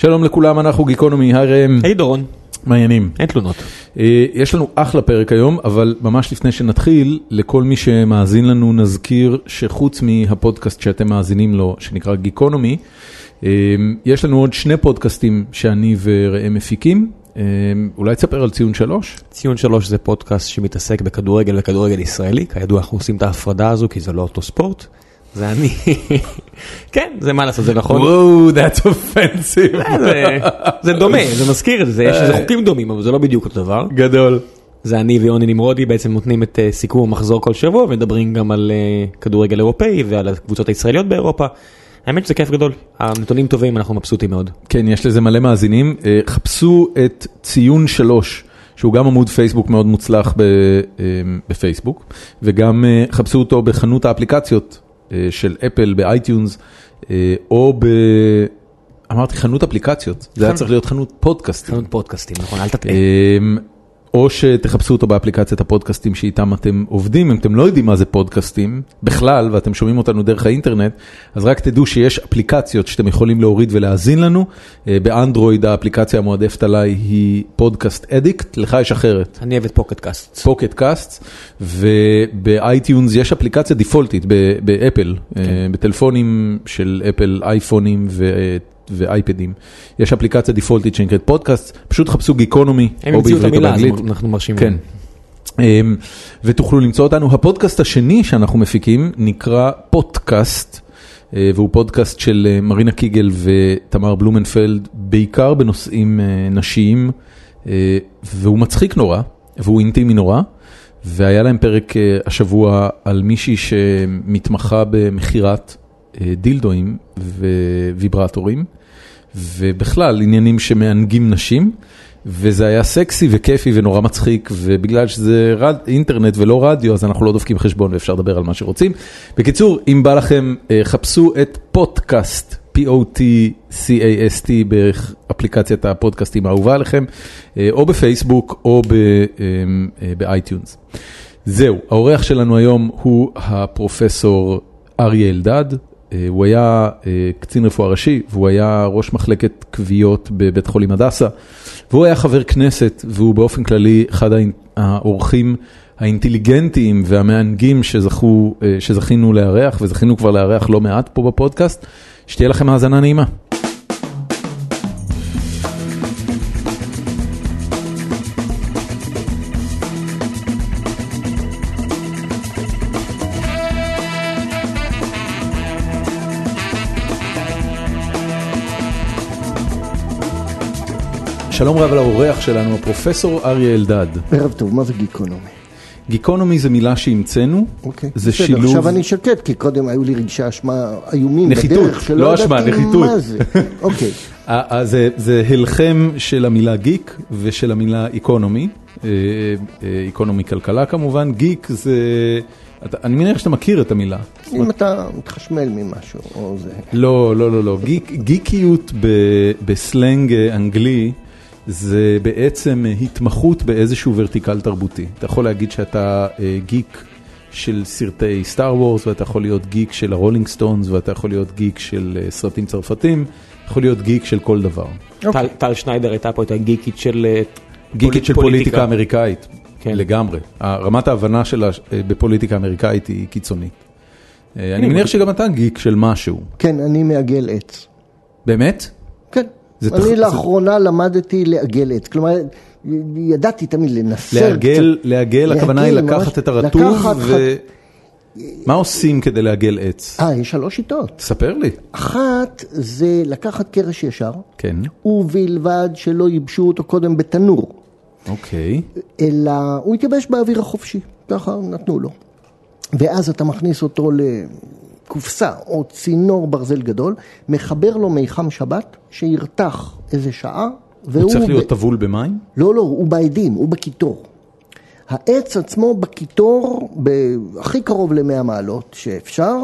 שלום לכולם, אנחנו גיקונומי, היי ראם. היי דורון, מעניינים. אין תלונות. אה, יש לנו אחלה פרק היום, אבל ממש לפני שנתחיל, לכל מי שמאזין לנו נזכיר שחוץ מהפודקאסט שאתם מאזינים לו, שנקרא גיקונומי, אה, יש לנו עוד שני פודקאסטים שאני וראם מפיקים. אה, אולי תספר על ציון שלוש? ציון שלוש זה פודקאסט שמתעסק בכדורגל וכדורגל ישראלי, כידוע אנחנו עושים את ההפרדה הזו כי זה לא אותו ספורט. זה אני, כן, זה מה לעשות, זה נכון. וואו, that's offensive. זה- זה דומה, זה מזכיר את זה, יש איזה חוקים דומים, אבל זה לא בדיוק אותו דבר. גדול. זה אני ויוני נמרודי בעצם נותנים את אה, סיכום המחזור כל שבוע ומדברים גם על אה, כדורגל אירופאי ועל הקבוצות הישראליות באירופה. האמת שזה כיף גדול, הנתונים טובים, אנחנו מבסוטים מאוד. כן, יש לזה מלא מאזינים. אה, חפשו את ציון שלוש, שהוא גם עמוד פייסבוק מאוד מוצלח אה, בפייסבוק, וגם אה, חפשו אותו בחנות האפליקציות אה, של אפל ב iTunes, אה, או ב... אמרתי חנות אפליקציות, זה היה צריך להיות חנות פודקאסטים. חנות פודקאסטים, נכון, אל תטעה. או שתחפשו אותו באפליקציית הפודקאסטים שאיתם אתם עובדים, אם אתם לא יודעים מה זה פודקאסטים בכלל ואתם שומעים אותנו דרך האינטרנט, אז רק תדעו שיש אפליקציות שאתם יכולים להוריד ולהאזין לנו. אה, באנדרואיד האפליקציה המועדפת עליי היא Podcast Addict, לך יש אחרת. אני אוהב את Pocket Casts. Pocket Casts, וב iTunes יש אפליקציה דיפולטית באפל, כן. אה, בטלפונים של אפל, אייפונים ו- ואייפדים. יש אפליקציה דיפולטית שנקראת פודקאסט, פשוט חפשו גיקונומי, הם או בעברית או באנגלית. אנחנו מרשים. כן. אמ, ותוכלו למצוא אותנו. הפודקאסט השני שאנחנו מפיקים נקרא פודקאסט, אה, והוא פודקאסט של אה, מרינה קיגל ותמר בלומנפלד, בעיקר בנושאים אה, נשיים, והוא מצחיק נורא, והוא אינטימי נורא, והיה להם פרק השבוע על מישהי שמתמחה במכירת דילדואים וויברטורים, ובכלל עניינים שמענגים נשים. וזה היה סקסי וכיפי ונורא מצחיק, ובגלל שזה רד, אינטרנט ולא רדיו, אז אנחנו לא דופקים חשבון ואפשר לדבר על מה שרוצים. בקיצור, אם בא לכם, אה, חפשו את פודקאסט, P-O-T-C-A-S-T, באפליקציית הפודקאסטים האהובה עליכם, אה, או בפייסבוק או אה, אה, ב iTunes. זהו, האורח שלנו היום הוא הפרופסור אריה אלדד. אה, הוא היה אה, קצין רפואה ראשי, והוא היה ראש מחלקת כוויות בבית חולים הדסה, והוא היה חבר כנסת, והוא באופן כללי אחד האורחים האינטליגנטיים והמענגים שזכו, אה, שזכינו לארח, וזכינו כבר לארח לא מעט פה בפודקאסט. שתהיה לכם האזנה נעימה. שלום רב לאורח שלנו, הפרופסור אריה אלדד. ערב טוב, מה זה גיקונומי? גיקונומי זה מילה שהמצאנו, אוקיי. זה בסדר, שילוב... עכשיו אני שקט, כי קודם היו לי רגשי אשמה איומים נחיתות, בדרך, שלא לא אשמה, נחיתות. מה זה. אוקיי. זה, זה הלחם של המילה גיק ושל המילה איקונומי, אה, אה, איקונומי כלכלה כמובן, גיק זה, אתה, אני מניח שאתה מכיר את המילה. אם אתה מתחשמל ממשהו, או זה. לא, לא, לא, לא, גיק, גיקיות ב, בסלנג אה, אנגלי זה בעצם התמחות באיזשהו vertical תרבותי. אתה יכול להגיד שאתה אה, גיק של סרטי Star Wars, ואתה יכול להיות גיק של ה Rolling Stones, ואתה יכול להיות גיק של אה, סרטים צרפתים, יכול להיות גיק של כל דבר. טל- טל שניידר הייתה פה את הגיקית של... אה, גיקית של פוליטיקה. אמריקאית, כן. לגמרי. רמת ההבנה שלה בפוליטיקה אמריקאית היא קיצונית. אני מניח שגם אתה גיק של משהו. כן, אני מעגל עץ. באמת? כן. זה אני תח- לאחרונה למדתי לעגל עץ. כלומר, ידעתי תמיד לנסר לעגל, קצת. לעגל, הכוונה היא לעגל, לקחת ממש. את הרטוב לקחת ו... מה עושים כדי לעגל עץ? אה, יש שלוש שיטות. ספר לי. אחת זה לקחת קרש ישר, כן, ובלבד שלא ייבשו אותו קודם בתנור. אוקיי. אלא הוא התייבש באוויר החופשי, ככה נתנו לו. ואז אתה מכניס אותו לקופסה או צינור ברזל גדול, מחבר לו מיחם שבת שירתח איזה שעה, הוא צריך ב- להיות טבול במים? לא, לא, הוא בעדים, הוא בקיטור. העץ עצמו בקיטור, ב- הכי קרוב ל-100 מעלות שאפשר,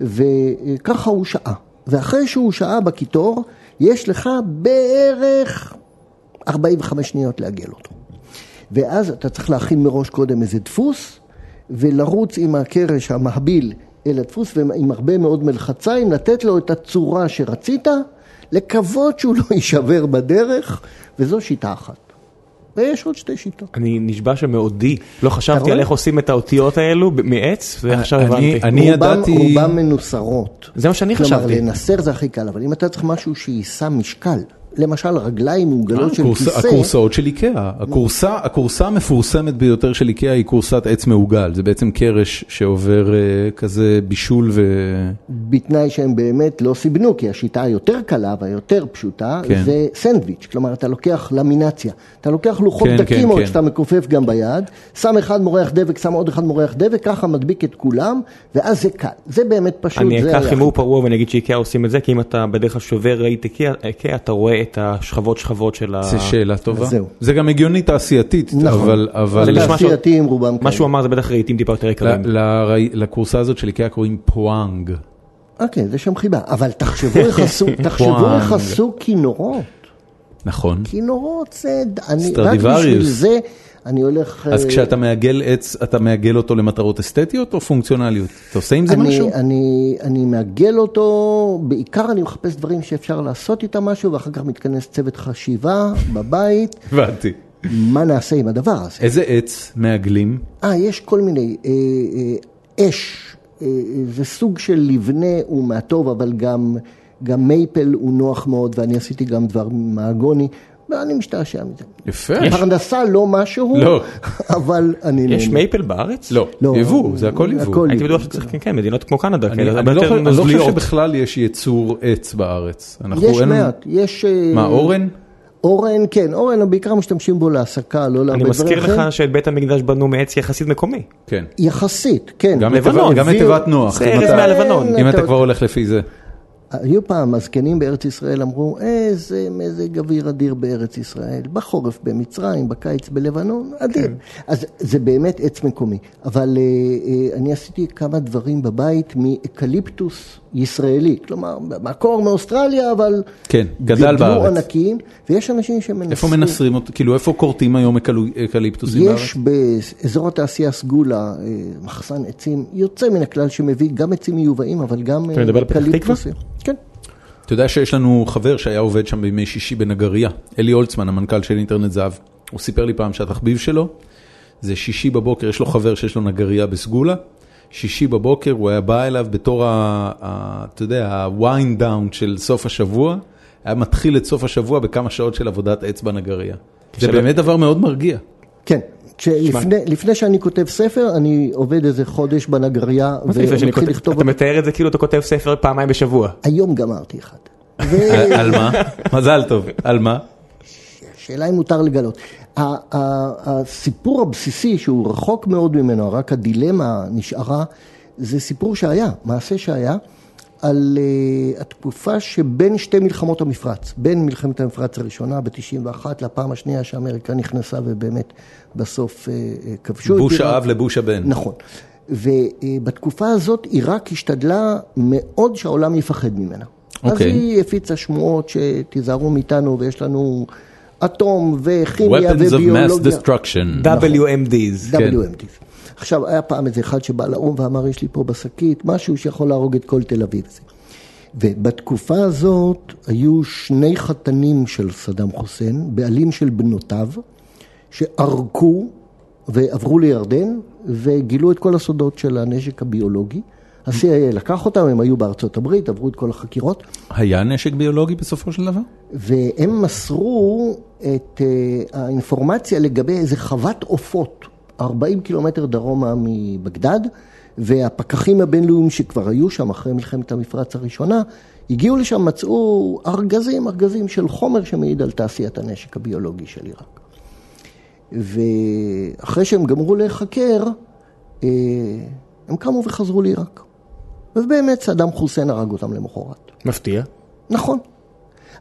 וככה הוא שעה. ואחרי שהוא שעה בקיטור, יש לך בערך 45 שניות לעגל אותו. ואז אתה צריך להכין מראש קודם איזה דפוס, ולרוץ עם הקרש המהביל אל הדפוס, ועם הרבה מאוד מלחציים, לתת לו את הצורה שרצית, לקוות שהוא לא יישבר בדרך, וזו שיטה אחת. ויש עוד שתי שיטות. אני נשבע שמאודי, לא חשבתי? על איך עושים את האותיות האלו מעץ, ועכשיו אני- הבנתי. אני רובם- ידעתי- רובם מנוסרות. זה מה שאני כלומר, חשבתי. לנסר זה הכי קל, אבל אם אתה צריך משהו שיישא משקל, למשל רגליים מעוגלות של כיסא, הכורסאות של איקאה, הכורסה, הכורסה המפורסמת ביותר של איקאה היא כורסת עץ מעוגל, זה בעצם קרש שעובר אה, כזה בישול ו... בתנאי שהם באמת לא סיבנו, כי השיטה היותר קלה והיותר פשוטה, כן. זה סנדוויץ', כלומר אתה לוקח למינציה, אתה לוקח לוחות כן, דקים כן, עוד כן. שאתה מכופף גם ביד, שם אחד מורח דבק, שם עוד אחד מורח דבק, ככה מדביק את כולם, ואז זה קל, זה באמת פשוט. אני אקח הימור פרוע ואני אגיד שאיקאה עושים את זה, כי אם אתה בדרך כלל שובר רהיט איקאה, איקאה, אתה רואה את השכבות שכבות של ה... זו שאלה טובה. זהו. זה גם הגיוני תעשייתית, נכון. אבל... אבל... זה נשמע התעשייתיים רובם מה כאלה. שהוא אמר זה בטח רהיטים טיפה יותר יקרים. ל- לרהי- לכורסה הזאת של איקאה קוראים פואנג. אוקיי, זה שם חיבה, אבל תחשבו איך עשו, תחשבו איך. עשו כינורות, נכון. כינורות זה, אני, רק סטרדיווריוס. אני הולך... אז אה, כשאתה מעגל עץ, אתה מעגל אותו למטרות אסתטיות או פונקציונליות? אתה עושה עם זה אני, משהו? אני, אני מעגל אותו, בעיקר אני מחפש דברים שאפשר לעשות איתם משהו, ואחר כך מתכנס צוות חשיבה בבית, הבנתי. מה נעשה עם הדבר הזה. איזה עץ מעגלים? אה, יש כל מיני, אה, אה, אש, אה, אה, זה סוג של לבנה הוא מהטוב, אבל גם, גם מייפל הוא נוח מאוד, ואני עשיתי גם דבר מהגוני, ואני משתעשע מזה. יפה. פרנסה לא משהו, לא. אבל אני נהנה. יש מייפל בארץ? לא, לא, יבוא, זה הכל יבוא. הכל הייתי. בטוח שצריך, כן, כן, מדינות כמו קנדה, אני כאלה, אני הרבה לא יותר חושב- אני לא חושב נוזליות. שבכלל יש יצור עץ בארץ. יש אין- מעט, יש... אה, מה, אורן? אורן, כן, אורן, בעיקר משתמשים בו להסקה, לא להרבה אני דברים מזכיר אחרים. לך שאת בית המקדש בנו מעץ יחסית מקומי. כן. יחסית, כן. גם את לבנון, תיבת- גם את תיבת נוח. זה ארץ מהלבנון. אם אתה כבר הולך לפי זה. היו פעם הזקנים בארץ ישראל אמרו, איזה מזג אוויר אדיר בארץ ישראל, בחורף במצרים, בקיץ בלבנון, אדיר. כן. אז זה באמת עץ מקומי. אבל אה, אה, אני עשיתי כמה דברים בבית מאקליפטוס ישראלי, כלומר, מקור מאוסטרליה, אבל... כן, גדל גדלו בארץ. ענקיים, ויש אנשים שמנסים... איפה מנסרים אותו? כאילו, איפה כורתים היום אקליפטוסים בארץ? יש באזור התעשייה סגולה אה, מחסן עצים יוצא מן הכלל שמביא גם עצים מיובאים, אבל גם? אקליפטוסים. אתה יודע שיש לנו חבר שהיה עובד שם בימי שישי בנגריה, אלי הולצמן, המנכ"ל של אינטרנט זהב. הוא סיפר לי פעם שהתחביב שלו זה שישי בבוקר, יש לו חבר שיש לו נגריה בסגולה, שישי בבוקר הוא היה בא אליו בתור, ה, ה, אתה יודע, ה wind down של סוף השבוע, היה מתחיל את סוף השבוע בכמה שעות של עבודת עץ בנגריה. זה באמת דבר מאוד מרגיע. כן. כשלפני, לפני שאני כותב ספר, אני עובד איזה חודש בנגריה, מה זה לפני שאני ומתחיל כותב? לכתוב... אתה מתאר את זה כאילו אתה כותב ספר פעמיים בשבוע. היום גמרתי אחד. על על מה? מזל טוב. על מה? והשאלה אם מותר לגלות. הסיפור הבסיסי, שהוא רחוק מאוד ממנו, רק הדילמה נשארה, זה סיפור שהיה, מעשה שהיה, על uh, התקופה שבין שתי מלחמות המפרץ, בין מלחמת המפרץ הראשונה ב-91 לפעם השנייה שאמריקה נכנסה ובאמת בסוף uh, uh, כבשו את בוש עיראק. האב לבוש הבן. נכון. ובתקופה הזאת עיראק השתדלה מאוד שהעולם יפחד ממנה. אז אוקיי. היא הפיצה שמועות שתיזהרו מאיתנו ויש לנו אטום וכימיה Weapons of Mass וביולוגיה. Destruction. WMDs. כן. עכשיו, היה פעם איזה אחד שבא לאו"ם ואמר, יש לי פה בשקית משהו שיכול להרוג את כל תל אביב. ובתקופה הזאת היו שני חתנים של סדאם חוסיין, בעלים של בנותיו, שערקו ועברו לירדן וגילו את כל הסודות של הנשק הביולוגי. ה-CIA לקח אותם, הם היו בארצות הברית, עברו את כל החקירות, היה נשק ביולוגי בסופו של דבר? והם מסרו את אה, האינפורמציה לגבי איזה חוות עופות, 40 קילומטר דרומה מבגדד, והפקחים הבינלאומיים שכבר היו שם אחרי מלחמת המפרץ הראשונה, הגיעו לשם, מצאו ארגזים, ארגזים של חומר שמעיד על תעשיית הנשק הביולוגי של עיראק. ואחרי שהם גמרו להיחקר, אה, הם קמו וחזרו לעיראק. ובאמת סדאם חוסיין הרג אותם למחרת. מפתיע. נכון.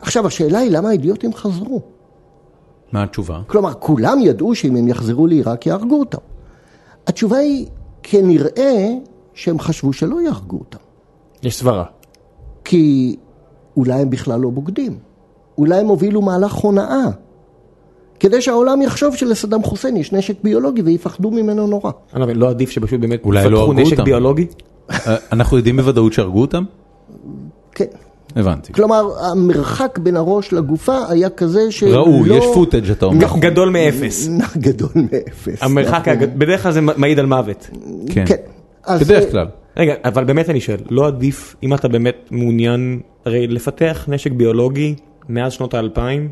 עכשיו, השאלה היא למה האידיוטים חזרו? מה התשובה? כלומר, כולם ידעו שאם הם יחזרו לעיראק יהרגו אותם. התשובה היא, כנראה שהם חשבו שלא יהרגו אותם. יש סברה. כי אולי הם בכלל לא בוגדים. אולי הם הובילו מהלך הונאה. כדי שהעולם יחשוב שלסדאם חוסיין יש נשק ביולוגי ויפחדו ממנו נורא. אני לא לא עדיף שפשוט באמת לא יפתחו הרגו נשק אותם. ביולוגי? אה, אנחנו יודעים בוודאות שהרגו אותם? כן, הבנתי. כלומר, המרחק בין הראש לגופה היה כזה שלא... ראו, יש פוטאג' אתה אומר. גדול מאפס. גדול מאפס. המרחק. הגד- בדרך כלל זה מעיד על מוות. כן. כן. אז, בדרך כלל. רגע, אבל באמת אני שואל, לא עדיף, אם אתה באמת מעוניין, הרי לפתח נשק ביולוגי מאז שנות האלפיים,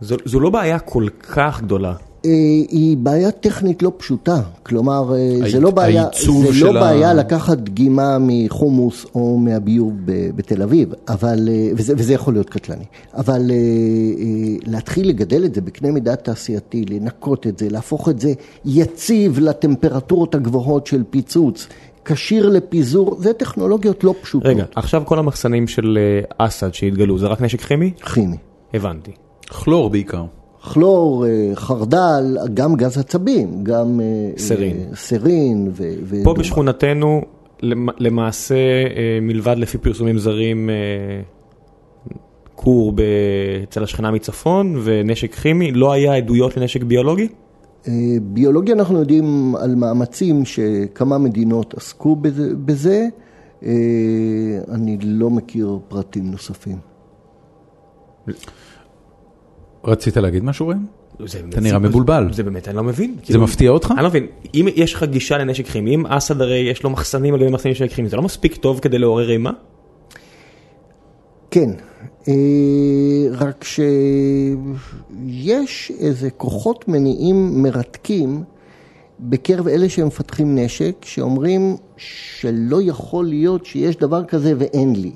זו, זו לא בעיה כל כך גדולה. אה, היא בעיה טכנית לא פשוטה, כלומר אה, זה לא בעיה, זה לא ה- בעיה לקחת דגימה מחומוס או מהביוב ב- בתל אביב, אבל, אה, וזה, וזה יכול להיות קטלני, אבל להתחיל לגדל את זה בקנה מידה תעשייתי, לנקות את זה, להפוך את זה יציב לטמפרטורות הגבוהות של פיצוץ, כשיר לפיזור, זה טכנולוגיות לא פשוטות. רגע, עכשיו כל המחסנים של אסד שהתגלו, זה רק נשק כימי? כימי. הבנתי. כלור בעיקר. כלור, אה, חרדל, גם גז עצבים, גם אה, סרין. אה, סרין ו... פה בשכונתנו, למ- למעשה, מלבד לפי פרסומים זרים, כור אצל השכנה מצפון ונשק כימי, לא היה עדויות לנשק ביולוגי? ביולוגיה אנחנו יודעים על מאמצים שכמה מדינות עסקו בזה, אני לא מכיר פרטים נוספים. רצית להגיד משהו ראם? אתה נראה מבולבל. זה באמת, אני לא מבין. זה כאילו, מפתיע אותך? אני לא מבין, אם יש לך גישה לנשק כימי, אם אסד הרי יש לו מחסנים על גבי מחסנים של נשק כימי, זה לא מספיק טוב כדי לעורר אימה? כן, אה, רק שיש איזה כוחות מניעים מרתקים בקרב אלה שמפתחים נשק, שאומרים שלא יכול להיות שיש דבר כזה ואין לי.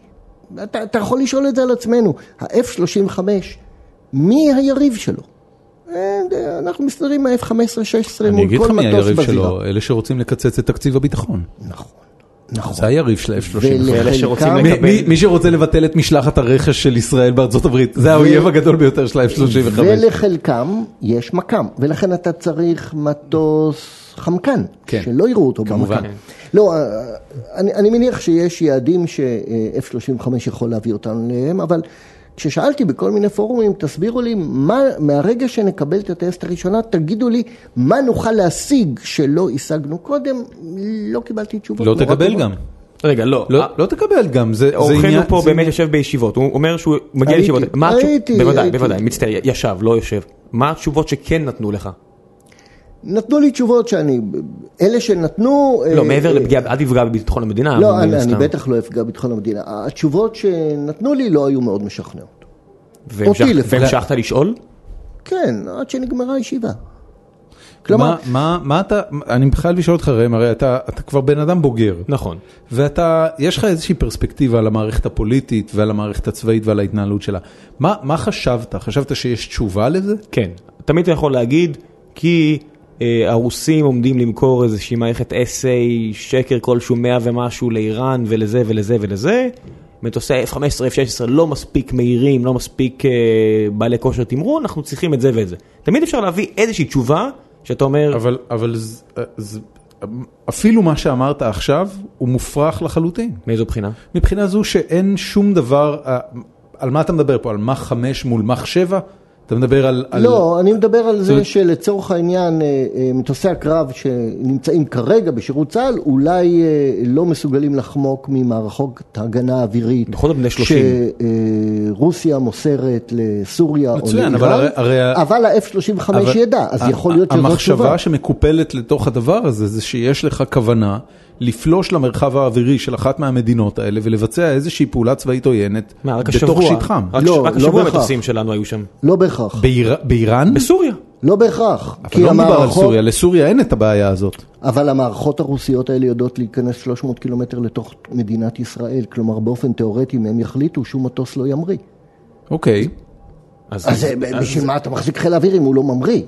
אתה, אתה יכול לשאול את זה על עצמנו, ה-F-35, מי היריב שלו? אה, אנחנו מסתדרים עם ה-F-15-16 אני מול אגיד כל לך מי מטוס היריב בזירה. שלו, אלה שרוצים לקצץ את תקציב הביטחון. נכון, נכון. זה היריב של ה-F-35. ואלה שרוצים ולחלקם- לקבל- מי- שרוצה לבטל את משלחת הרכש של ישראל בארצות הברית, זה האויב הגדול ביותר של ה-F-35. ולחלקם יש מכ"ם, ולכן אתה צריך מטוס חמקן, כן. שלא יראו אותו כמובן. במכ"ם. לא, אה, אני, אני מניח שיש יעדים ש-F-35 יכול להביא אותנו אליהם, אבל כששאלתי בכל מיני פורומים, תסבירו לי, מה, מהרגע שנקבל את הטסט הראשונה, תגידו לי מה נוכל להשיג שלא השגנו קודם, לא קיבלתי תשובות. לא תקבל טובות. גם. רגע, לא. לא לא תקבל גם, זה זה אורחנו עניין... פה זה באמת יושב בישיבות, הוא אומר שהוא מגיע הייתי, לישיבות. מה התשוב- הייתי, בוודאי, הייתי. בוודאי, מצטער, ישב, לא יושב. מה התשובות שכן נתנו לך? נתנו לי תשובות שאני, אלה שנתנו... לא, אה, מעבר אה, לפגיעה, אל תפגע בביטחון המדינה. לא, אני, אני. בטח לא אפגע בביטחון המדינה. התשובות שנתנו לי לא היו מאוד משכנעות. והמשכת לשאול? כן, עד שנגמרה הישיבה. כלומר, מה- מה מה אתה, אני בכלל לשאול אותך ראם, הרי אתה אתה כבר בן אדם בוגר. נכון. ואתה, יש לך איזושהי פרספקטיבה על המערכת הפוליטית ועל המערכת הצבאית ועל ההתנהלות שלה. מה, מה חשבת? חשבת שיש תשובה לזה? כן. תמיד אתה יכול להגיד, כי הרוסים עומדים למכור איזושהי מערכת SA, שקר כלשהו 100 ומשהו לאיראן ולזה ולזה ולזה. מטוסי F-15, F-16 לא מספיק מהירים, לא מספיק אה, בעלי כושר תמרון, אנחנו צריכים את זה ואת זה. תמיד אפשר להביא איזושהי תשובה שאתה אומר, אבל, אבל ז, ז, אפילו מה שאמרת עכשיו הוא מופרך לחלוטין. מאיזו בחינה? מבחינה זו שאין שום דבר, אה, על מה אתה מדבר פה? על מח 5 מול מח 7? אתה מדבר על... על... לא, אני מדבר על זה שלצורך העניין, אה, אה, מטוסי הקרב שנמצאים כרגע בשירות צה"ל, אולי אה, לא מסוגלים לחמוק ממערכות הגנה אווירית. בכל זאת בני 30. שרוסיה מוסרת לסוריה או מצוין, לאיראן, אבל הרי- אבל ה-F-35 אבל ידע, אז יכול להיות שזו המחשבה תשובה. שמקופלת לתוך הדבר הזה, זה שיש לך כוונה לפלוש למרחב האווירי של אחת מהמדינות האלה ולבצע איזושהי פעולה צבאית עוינת בתוך שטחם. רק, לא, לא השבוע. המטוסים שלנו היו שם. לא בהכרח, באיר... באיראן? בסוריה. לא בהכרח. אבל לא מדובר על סוריה, לסוריה אין את הבעיה הזאת. אבל המערכות הרוסיות האלה יודעות להיכנס 300 קילומטר לתוך מדינת ישראל, כלומר באופן תיאורטי, אם הם יחליטו, שום מטוס לא ימריא. אוקיי. אז אה, בשביל מה אתה מחזיק חיל אוויר אם הוא לא ממריא?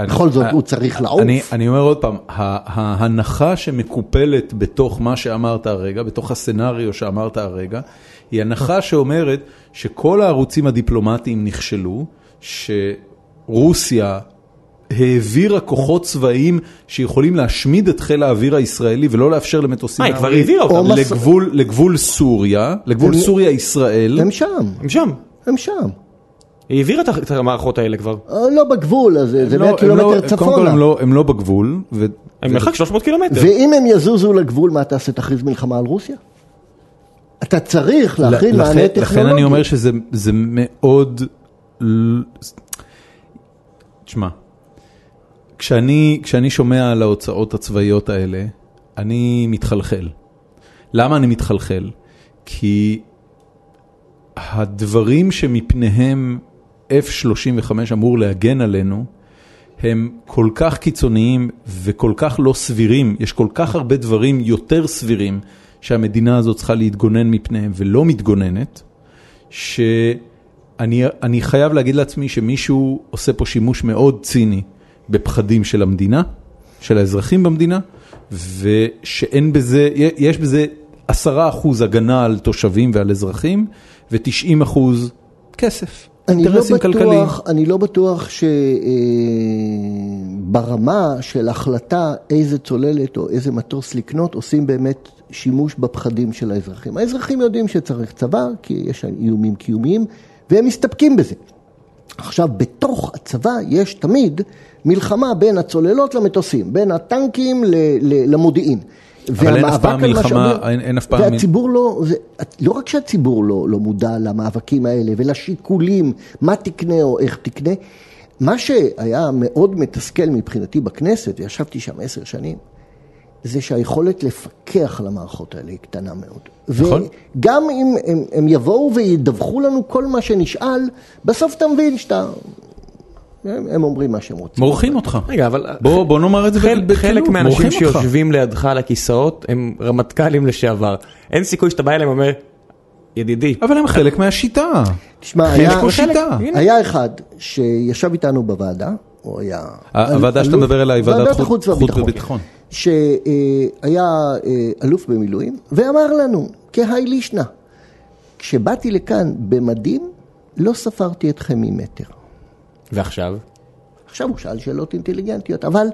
בכל זאת הוא צריך לעוף. אני, אומר עוד פעם, ההנחה שמקופלת בתוך מה שאמרת הרגע, בתוך הסצנריו שאמרת הרגע, היא הנחה שאומרת שכל הערוצים הדיפלומטיים נכשלו, שרוסיה העבירה כוחות צבאיים שיכולים להשמיד את חיל האוויר הישראלי ולא לאפשר למטוסים אה, היא כבר להמריא העבירה אותם. או מס- לגבול, לגבול סוריה, לגבול סוריה-ישראל. הם שם, הם שם. הם שם. היא העבירה את המערכות האלה כבר. אה, לא בגבול, אז זה זה הם 100 לא- הם קילומטר לא- קודם כל צפונה. הם לא- הם לא בגבול. הם מרחק 300 קילומטר. ואם הם יזוזו לגבול, מה תעשה? תכריז מלחמה על רוסיה? אתה צריך להכין מענה טכנולוגי. לכן אני אומר שזה זה מאוד... תשמע, כשאני, כשאני שומע על ההוצאות הצבאיות האלה, אני מתחלחל. למה אני מתחלחל? כי הדברים שמפניהם F-35 אמור להגן עלינו, הם כל כך קיצוניים וכל כך לא סבירים, יש כל כך הרבה דברים יותר סבירים שהמדינה הזאת צריכה להתגונן מפניהם ולא מתגוננת, שאני אני חייב להגיד לעצמי שמישהו עושה פה שימוש מאוד ציני בפחדים של המדינה, של האזרחים במדינה, ושאין בזה, יש בזה עשרה אחוז הגנה על תושבים ועל אזרחים, ו-90 אחוז כסף, לא אינטרסים כלכליים. בטוח, אני לא בטוח שברמה של החלטה איזה צוללת או איזה מטוס לקנות, עושים באמת שימוש בפחדים של האזרחים. האזרחים יודעים שצריך צבא, כי יש איומים קיומיים, והם מסתפקים בזה. עכשיו, בתוך הצבא יש תמיד מלחמה בין הצוללות למטוסים, בין הטנקים ל- ל- למודיעין. אבל אין אף פעם מלחמה, אין- אין אף פעם... והציבור לא, זה, לא רק שהציבור לא, לא מודע למאבקים האלה ולשיקולים, מה תקנה או איך תקנה, מה שהיה מאוד מתסכל מבחינתי בכנסת, וישבתי שם עשר שנים, זה שהיכולת לפקח על המערכות האלה היא קטנה מאוד. נכון. וגם אם הם, הם יבואו וידווחו לנו כל מה שנשאל, בסוף אתה מבין שאתה... הם, אומרים מה שהם רוצים. מורחים אותך. רגע, אבל בוא, בוא נאמר את זה בכנות, חלק מהאנשים. שיושבים לידך על הכיסאות הם רמטכ"לים לשעבר. אין סיכוי שאתה בא אליהם ואומר, ידידי, אבל הם חלק מהשיטה. תשמע, היה, אחד שישב איתנו בוועדה, הוא היה... הוועדה שאתה מדבר עליה היא ועדת חוץ-. וביטחון. שהיה אה, אלוף במילואים, ואמר לנו, כהאי לישנא, כשבאתי לכאן במדים, לא ספרתי אתכם ממטר. ועכשיו? עכשיו הוא שאל שאלות אינטליגנטיות, אבל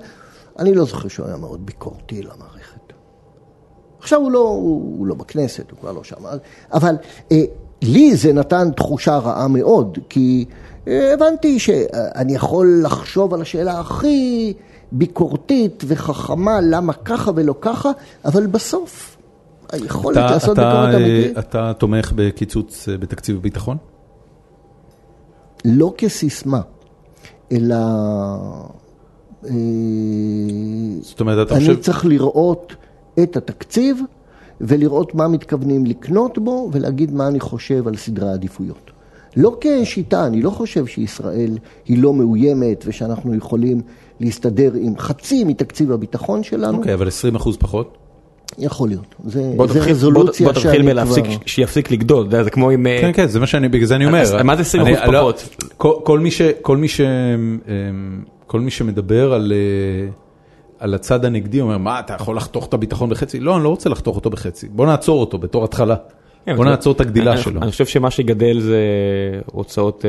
אני לא זוכר שהוא היה מאוד ביקורתי למערכת. עכשיו הוא לא, הוא, הוא לא בכנסת, הוא כבר לא שם, אבל אה, לי זה נתן תחושה רעה מאוד, כי אה, הבנתי שאני יכול לחשוב על השאלה הכי ביקורתית וחכמה, למה ככה ולא ככה, אבל בסוף היכולת אתה- לעשות אתה, ביקורת אה, אמיתית, אתה תומך בקיצוץ אה, בתקציב הביטחון? לא כסיסמה, אלא... אה, זאת אומרת, אתה אני חושב... צריך לראות את התקציב ולראות מה מתכוונים לקנות בו ולהגיד מה אני חושב על סדרי העדיפויות. לא כשיטה, אני לא חושב שישראל היא לא מאוימת ושאנחנו יכולים להסתדר עם חצי מתקציב הביטחון שלנו. אוקיי, אבל 20 אחוז פחות? יכול להיות. זה, בוא זה תתחיל- רזולוציה בוא- בוא תתחיל שאני בלהפסיק, כבר... שיפסיק לגדול, אתה יודע, זה כמו עם... אה, כן, כן, זה מה שאני, בגלל זה אני אומר. אז מה זה 20% אני- לא, פחות? כל- כל מי ש... כל מי ש... אמ, כל מי שמדבר על... אה, על הצד הנגדי אומר, מה, אתה יכול לחתוך את הביטחון בחצי? לא, אני לא רוצה לחתוך אותו בחצי. בוא נעצור אותו בתור התחלה. כן, בוא נעצור את הגדילה אני- שלו. אני חושב שמה שיגדל זה הוצאות...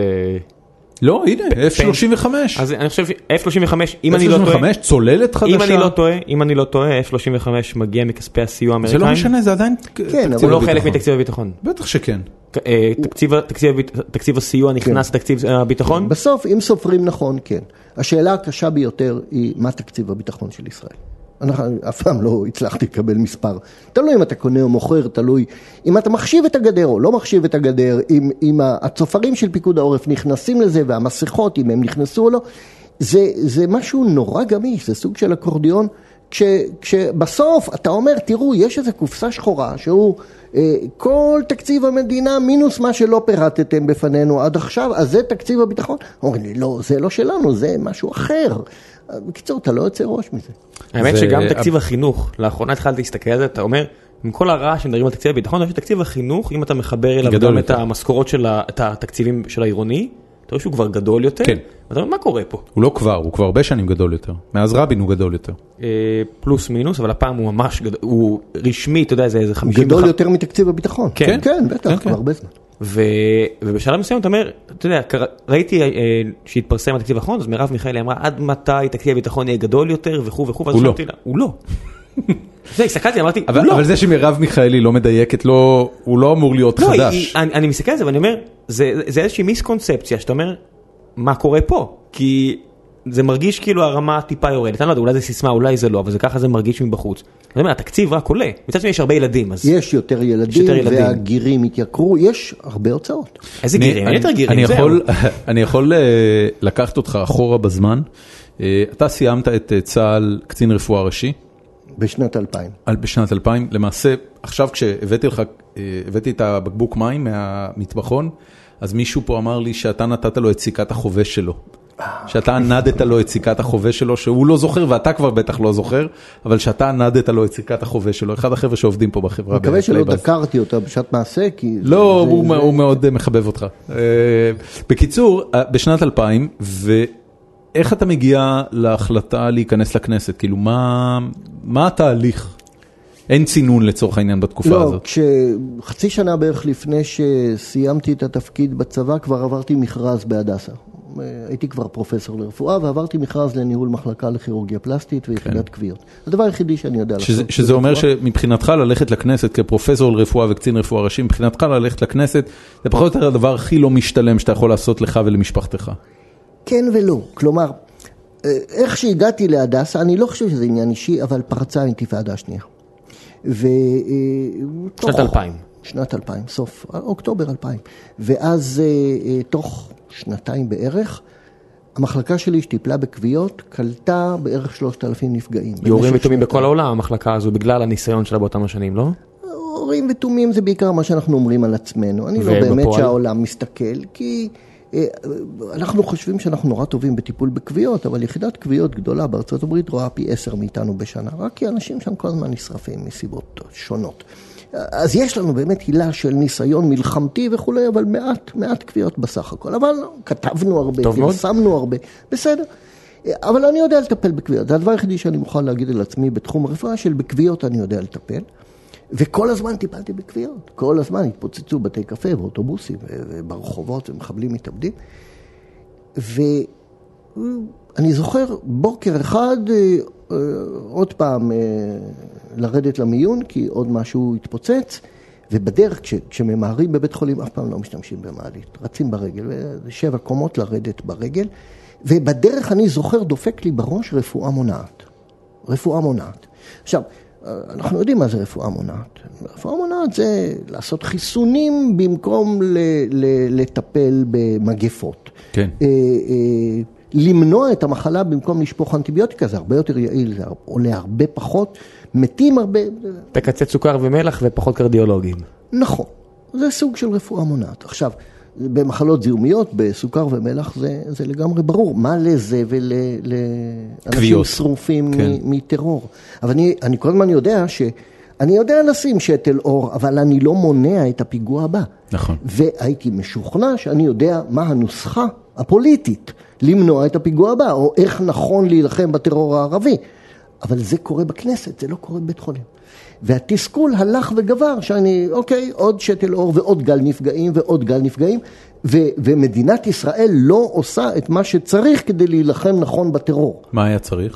אה, לא, הנה, F-35. אז אני חושב ש-F-35, אם אני לא טועה... F-35, צוללת חדשה. אם אני לא טועה, אם אני לא טועה, F-35 מגיע מכספי הסיוע זה האמריקאים. לא משנה, זה עדיין כן, אבל הוא לא. חלק מתקציב הביטחון. בטח שכן. אה, תקציב הסיוע נכנס לתקציב הביטחון? בסוף, אם סופרים נכון, כן. השאלה הקשה ביותר היא מה תקציב הביטחון של ישראל. אנחנו אף פעם לא הצלחתי לקבל מספר. תלוי אם אתה קונה או מוכר, תלוי אם אתה מחשיב את הגדר או לא מחשיב את הגדר, אם, אם הצופרים של פיקוד העורף נכנסים לזה והמסכות, אם הם נכנסו או לא. זה, זה משהו נורא גמיש, זה סוג של אקורדיון. כש, כשבסוף אתה אומר, תראו, יש איזו קופסה שחורה שהוא אה, כל תקציב המדינה מינוס מה שלא פירטתם בפנינו עד עכשיו, אז זה תקציב הביטחון. אומרים לי, לא, זה לא שלנו, זה משהו אחר. בקיצור, אתה לא יוצא ראש מזה. האמת שגם תקציב החינוך, לאחרונה התחלתי להסתכל על זה, אתה אומר, עם כל הרעש שמדברים על תקציב הביטחון, אני חושב שתקציב החינוך, אם אתה מחבר אליו גם את. המשכורות של התקציבים של העירוני, אתה רואה שהוא כבר גדול יותר, כן. ואתה אומר, מה קורה פה? הוא לא כבר, הוא כבר הרבה שנים גדול יותר. מאז רבין הוא גדול יותר. אה, פלוס מינוס, אבל הפעם הוא ממש גדול, הוא רשמי, אתה יודע, זה איזה הוא 50... גדול יותר מתקציב הביטחון. כן. כן, כן, בטח, כן. כבר הרבה זמן. ו... ובשלב מסוים אתה אומר, אתה יודע, ראיתי אה, שהתפרסם התקציב האחרון, אז מרב מיכאלי אמרה, עד מתי תקציב הביטחון יהיה גדול יותר וכו' וכו', ואז הוא לא. לה, הוא לא. זה, הסתכלתי, אמרתי, הוא לא. אבל זה שמרב מיכאלי לא מדייקת, לא, הוא לא אמור להיות לא, חדש. היא- אני, אני מסתכל על זה ואני אומר, זה, זה איזושהי מיסקונספציה שאתה אומר, מה קורה פה? כי זה מרגיש כאילו הרמה טיפה יורדת, אני לא יודע, אולי זה סיסמה, אולי זה לא, אבל זה ככה זה מרגיש מבחוץ. אני אומר, התקציב רק עולה, מצד שני יש הרבה ילדים, אז... יש יותר ילדים, יותר ילדים. והגירים התייקרו, יש הרבה הוצאות. איזה אני- גירים, אין יותר אני גירים, זהו. יכול- אני יכול אה, לקחת אותך אחורה בזמן. אה, אתה סיימת את אה, צה"ל קצין רפואה ראשי בשנת 2000. על- בשנת 2000. למעשה, עכשיו כשהבאתי לך, הבאתי את הבקבוק מים מהמטבחון, אז מישהו פה אמר לי שאתה נתת לו את סיכת החובש שלו. שאתה ענדת לו את סיכת החובש שלו, שהוא לא זוכר ואתה כבר בטח לא זוכר, אבל שאתה ענדת לו את סיכת החובש שלו, אחד החבר'ה שעובדים פה בחברה. אני מקווה שלא. דקרתי אותה בשעת מעשה, כי... לא, הוא מאוד אה, מחבב אותך. אה, בקיצור, אה, בשנת 2000, ואיך אתה מגיע להחלטה להיכנס לכנסת? כאילו, מה מה התהליך? אין צינון לצורך העניין בתקופה לא, הזאת. כשחצי שנה בערך לפני שסיימתי את התפקיד בצבא, כבר עברתי מכרז בהדסה. אה, הייתי כבר פרופסור לרפואה, ועברתי מכרז לניהול מחלקה לכירורגיה פלסטית ויחידת כוויות. הדבר היחידי שאני יודע כן. שזה, לעשות. שזה אומר ברפואה. שמבחינתך ללכת לכנסת כפרופסור לרפואה וקצין רפואה ראשי, מבחינתך ללכת לכנסת זה פחות או יותר הדבר הכי לא משתלם שאתה יכול לעשות לך ולמשפחתך. כן ולא. כלומר, אה, איך שהגעתי להדסה, אני לא חושב שזה עניין אישי, אבל פרצה האינתיפאדה השנייה. ו... אה, שנת תוך- 2000. שנת 2000, סוף, אוקטובר 2000. ואז אה, אה, תוך שנתיים בערך, המחלקה שלי שטיפלה בכוויות, קלטה בערך 3,000 נפגעים. יורים ותומים בכל. העולם, המחלקה הזו, בגלל הניסיון שלה באותם השנים, לא? הורים ותומים זה בעיקר מה שאנחנו אומרים על עצמנו. אני לא? באמת שהעולם מסתכל, כי אה, אנחנו חושבים שאנחנו נורא טובים בטיפול בכוויות, אבל יחידת כוויות גדולה בארצות הברית רואה פי עשר מאיתנו בשנה, רק כי אנשים שם כל הזמן נשרפים מסיבות שונות. אז יש לנו באמת הילה של ניסיון מלחמתי וכולי, אבל מעט, מעט כוויות בסך הכל. אבל כתבנו הרבה. פרסמנו הרבה, בסדר. אבל אני יודע לטפל בכוויות, זה הדבר היחידי שאני מוכן להגיד על עצמי בתחום הרפואה, של בכוויות אני יודע לטפל. וכל הזמן טיפלתי בכוויות, כל הזמן התפוצצו בתי קפה ואוטובוסים וברחובות ומחבלים מתאבדים. ואני זוכר בוקר אחד, אה, עוד פעם אה, לרדת למיון, כי עוד משהו התפוצץ, ובדרך, כש, כשממהרים בבית חולים, אף פעם לא משתמשים במעלית, רצים ברגל, וזה שבע קומות לרדת ברגל, ובדרך אני זוכר דופק לי בראש רפואה מונעת. רפואה מונעת. עכשיו, אנחנו יודעים מה זה רפואה מונעת. רפואה מונעת זה לעשות חיסונים במקום ל- ל- לטפל במגפות. כן. למנוע את המחלה במקום לשפוך אנטיביוטיקה, זה הרבה יותר יעיל, זה עולה הרבה פחות, מתים הרבה, תקצץ סוכר ומלח ופחות קרדיולוגים. נכון, זה סוג של רפואה מונעת. עכשיו, במחלות זיהומיות, בסוכר ומלח, זה, זה לגמרי ברור. מה לזה ולאנשים כוויות. שרופים כן. מ- מטרור? אבל אני, אני כל הזמן יודע ש... אני יודע לשים שתל אור, אבל אני לא מונע את הפיגוע הבא. נכון. והייתי משוכנע שאני יודע מה הנוסחה הפוליטית למנוע את הפיגוע הבא, או איך נכון להילחם בטרור הערבי. אבל זה קורה בכנסת, זה לא קורה בבית חולים. והתסכול הלך וגבר, שאני, אוקיי, עוד שתל אור ועוד גל נפגעים ועוד גל נפגעים, ו- ומדינת ישראל לא עושה את מה שצריך כדי להילחם נכון בטרור. מה היה צריך?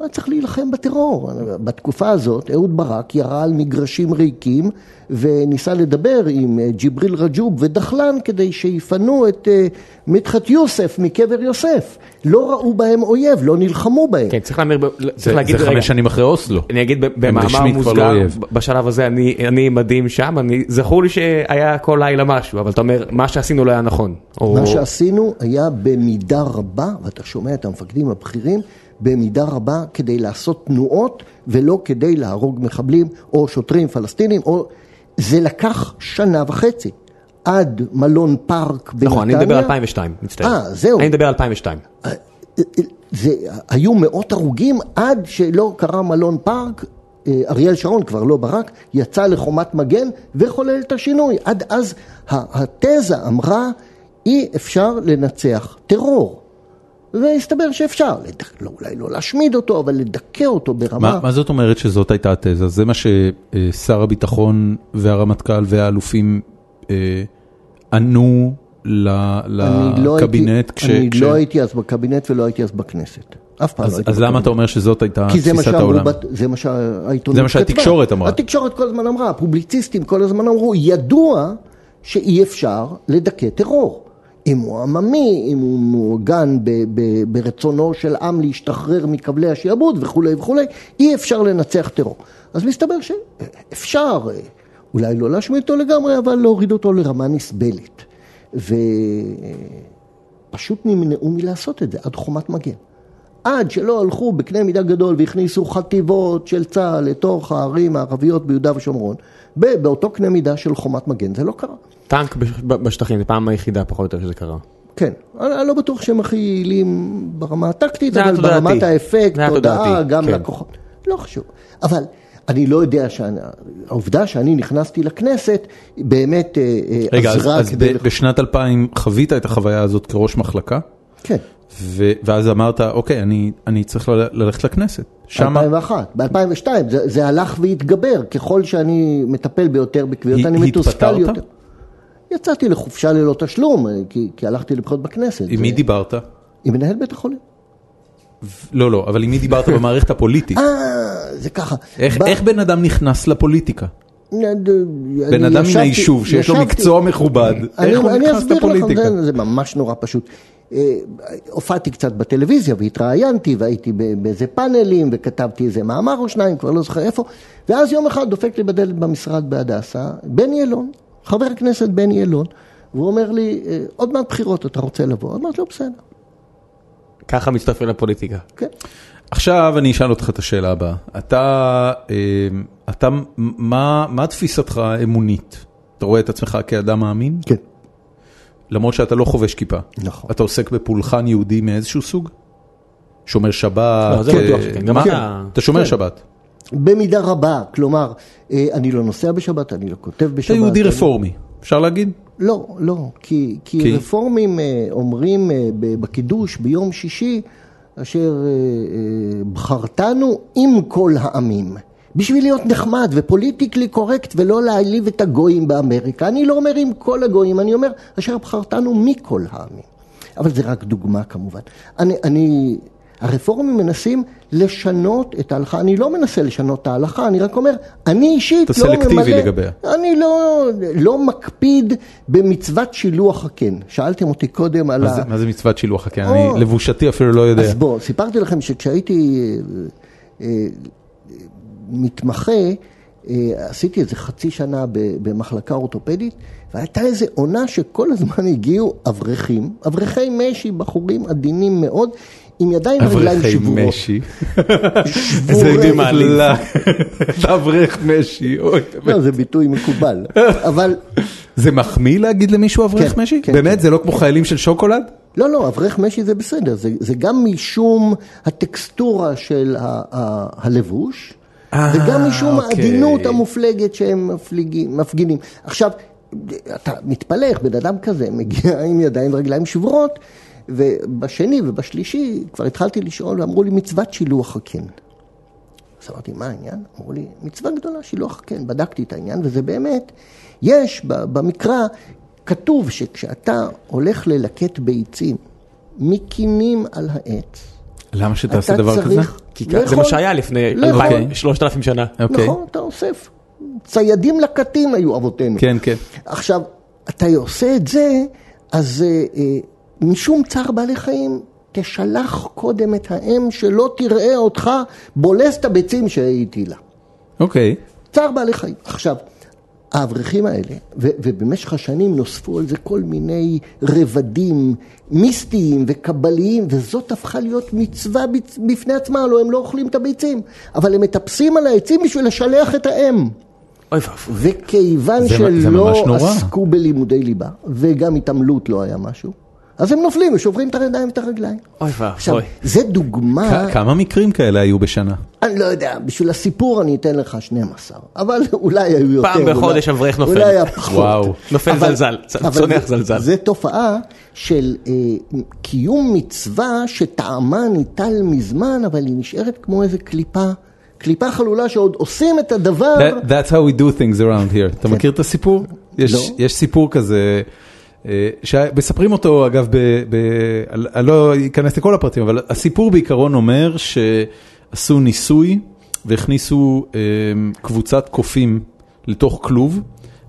היה צריך להילחם בטרור. בתקופה הזאת אהוד ברק ירה על מגרשים ריקים וניסה לדבר עם אה, ג'יבריל רג'וב ודחלן כדי שיפנו את אה, מדחת יוסף מקבר יוסף. לא ראו בהם אויב, לא נלחמו בהם. כן, צריך להמיר, צריך להגיד, זה חמש שנים אחרי אוסלו. אני אגיד במאמר לא מוסגר, בשלב הזה אני אני מדהים שם, אני- זכור לי שהיה כל לילה משהו, אבל אתה אומר, מה שעשינו לא היה נכון. או- מה שעשינו היה במידה רבה, ואתה שומע את המפקדים הבכירים, במידה רבה כדי לעשות תנועות ולא כדי להרוג מחבלים או שוטרים פלסטינים, או... זה לקח שנה וחצי. עד מלון פארק בנתניה. נכון, אני מדבר על 2002, מצטער. אה, זהו. אני מדבר על 2002. זה, היו מאות הרוגים עד שלא קרה מלון פארק, אה, אריאל שרון, כבר לא ברק, יצא לחומת מגן וחולל את השינוי. עד אז התזה אמרה, אי אפשר לנצח טרור. והסתבר שאפשר. לא, אולי לא להשמיד אותו, אבל לדכא אותו ברמה... מה, מה זאת אומרת שזאת הייתה התזה? זה מה ששר הביטחון והרמטכ"ל והאלופים אה, ענו ל- לא לקבינט הייתי, כש... אני כש... לא הייתי אז בקבינט ולא הייתי אז בכנסת. אף פעם אז, לא הייתי אז למה. אתה אומר שזאת הייתה תפיסת העולם? בת- זה מה שהעיתונות זה מה שהתקשורת אמרה. התקשורת כל הזמן אמרה, הפובליציסטים כל הזמן אמרו, ידוע שאי אפשר לדכא טרור. אם הוא עממי, אם הוא מעוגן ב- ב- ברצונו של עם להשתחרר מכבלי השעבוד וכולי וכולי, אי אפשר לנצח טרור. אז מסתבר שאפשר, אה, אולי לא להשמיד אותו לגמרי, אבל להוריד אותו לרמה נסבלת. ופשוט נמנעו מלעשות את זה עד חומת מגן. עד שלא הלכו בקנה מידה גדול והכניסו חטיבות של צה"ל לתוך הערים הערביות ביהודה ושומרון, באותו קנה מידה של חומת מגן, זה לא קרה. טנק בשטחים, זה פעם היחידה פחות או יותר שזה קרה. כן, אני לא בטוח שהם הכי יעילים ברמה הטקטית, אבל. ברמת האפקט, תודעה, גם כן. לקוחות, לא חשוב. אבל אני לא יודע, שאני- העובדה שאני נכנסתי לכנסת, באמת אה, אה, רגע, אז, בשנת 2000 חווית את החוויה הזאת כראש מחלקה, כן, ו- ואז אמרת, אוקיי, אני, אני צריך ל- ללכת לכנסת. שמה, 2001, ב-2002, זה, זה הלך והתגבר, ככל שאני מטפל ביותר בקביעות, אני מתוסכל התפטרת? יותר. יצאתי לחופשה ללא תשלום, אה, כי, כי הלכתי לבחירות בכנסת. עם מי זה- דיברת? עם מנהל בית החולים. לא, לא, אבל עם מי דיברת במערכת הפוליטית? אה, זה ככה. איך, ב- איך בן אדם נכנס לפוליטיקה? בן אדם מן היישוב שיש לו מקצוע מכובד, אני, איך הוא אני נכנס אסביר לך, לפוליטיקה? זה, ממש נורא פשוט. אה, הופעתי קצת בטלוויזיה והתראיינתי והייתי באיזה פאנלים וכתבתי איזה מאמר או שניים, כבר לא זוכר איפה, ואז יום אחד דופק לי בדלת במשרד בהדסה, בני אלון, חבר הכנסת בני אלון, והוא אומר לי, אה, עוד מעט בחירות, אתה רוצה לבוא? אמרתי לו, בסדר, ככה מצטרפים לפוליטיקה. כן. עכשיו אני אשאל אותך את השאלה הבאה. אתה, אה, אתה, מה, מה תפיסתך האמונית? אתה רואה את עצמך כאדם מאמין? כן. למרות שאתה לא חובש כיפה. נכון. אתה עוסק בפולחן יהודי מאיזשהו סוג? שומר שבת? לא, זה אה, בטוח שכן, גם אתה שומר כן. שבת. במידה רבה, כלומר, אה, אני לא נוסע בשבת, אני לא כותב בשבת. אתה יהודי אני- רפורמי, אפשר להגיד? לא, לא, כי, כי, כי? רפורמים אה, אומרים אה, בקידוש ביום שישי, אשר בחרתנו עם כל העמים. בשביל להיות נחמד ופוליטיקלי קורקט ולא להעליב את הגויים באמריקה. אני לא אומר עם כל הגויים, אני אומר אשר בחרתנו מכל העמים. אבל זה רק דוגמה כמובן. אני, אני, הרפורמים מנסים לשנות את ההלכה, אני לא מנסה לשנות את ההלכה, אני רק אומר, אני אישית אתה לא סלקטיבי ממלא, לגביה. אני לא, לא מקפיד במצוות שילוח הקן. שאלתם אותי קודם על מה ה... זה- מה זה מצוות שילוח הקן? או. אני לבושתי אפילו לא יודע. אז בוא, סיפרתי לכם שכשהייתי אה, אה, מתמחה, אה, עשיתי איזה חצי שנה ב- במחלקה אורתופדית, והייתה איזה עונה שכל הזמן הגיעו אברכים, אברכי משי, בחורים עדינים מאוד, עם ידיים ורגליים אברכי שבורות. משי. שבורי- איזה מעליב. אברך משי. לא, זה ביטוי מקובל. אבל זה מחמיא להגיד למישהו אברך כן, משי? כן, באמת? זה לא כמו חיילים של שוקולד? לא, לא, אברך משי זה בסדר, זה, גם משום הטקסטורה של הלבוש, אה, וגם משום אוקיי. העדינות המופלגת שהם מפגינים. עכשיו, אתה מתפלא איך בן אדם כזה מגיע עם ידיים ורגליים שבורות, ובשני ובשלישי כבר התחלתי לשאול, ואמרו לי מצוות שילוח הקן. אז אמרתי, מה העניין? אמרו לי, מצווה גדולה, שילוח הקן. בדקתי את העניין, וזה באמת, יש במקרא, כתוב שכשאתה הולך ללקט ביצים מקינים על העץ, למה שתעשה דבר כזה? כי כ- זה לאכול. מה שהיה לפני לאכול. אלפיים- שלושת אלפים שנה. אוקיי. נכון, אתה אוסף. ציידים לקטים היו אבותינו. כן, כן. עכשיו, אתה עושה את זה, אז אה, משום צער בעלי חיים, תשלח קודם את האם שלא תראה אותך בולס את הביצים שהייתי לה. אוקיי. צער בעלי חיים. עכשיו, האברכים האלה, ו- ובמשך השנים נוספו על זה כל מיני רבדים מיסטיים וקבליים, וזאת הפכה להיות מצווה בפני עצמה, הלוא הם לא אוכלים את הביצים, אבל הם מטפסים על העצים בשביל לשלח את האם. אוי ואבוי. וכיוון זה- זה שלא נורא. עסקו בלימודי ליבה, וגם התעמלות לא היה משהו, אז הם נופלים ושוברים את הידיים ואת הרגליים. אוי ואבוי. זה דוגמה... כ- כמה מקרים כאלה היו בשנה? אני לא יודע, בשביל הסיפור אני אתן לך 12, אבל אולי היו יותר. פעם בחודש אברך נופל. אולי היה פחות. וואו. נופל אבל- זלזל, צונח זה- זלזל. זה תופעה של אה, קיום מצווה שטעמה ניטל מזמן, אבל היא נשארת כמו איזה קליפה, קליפה חלולה שעוד עושים את הדבר. That- That's how we do things around here. אתה מכיר את הסיפור? יש- לא. יש סיפור כזה, שמספרים אותו אגב, ב- ב- אני לא אכנס לכל הפרטים, אבל הסיפור בעיקרון אומר שעשו ניסוי והכניסו אה, קבוצת קופים לתוך כלוב,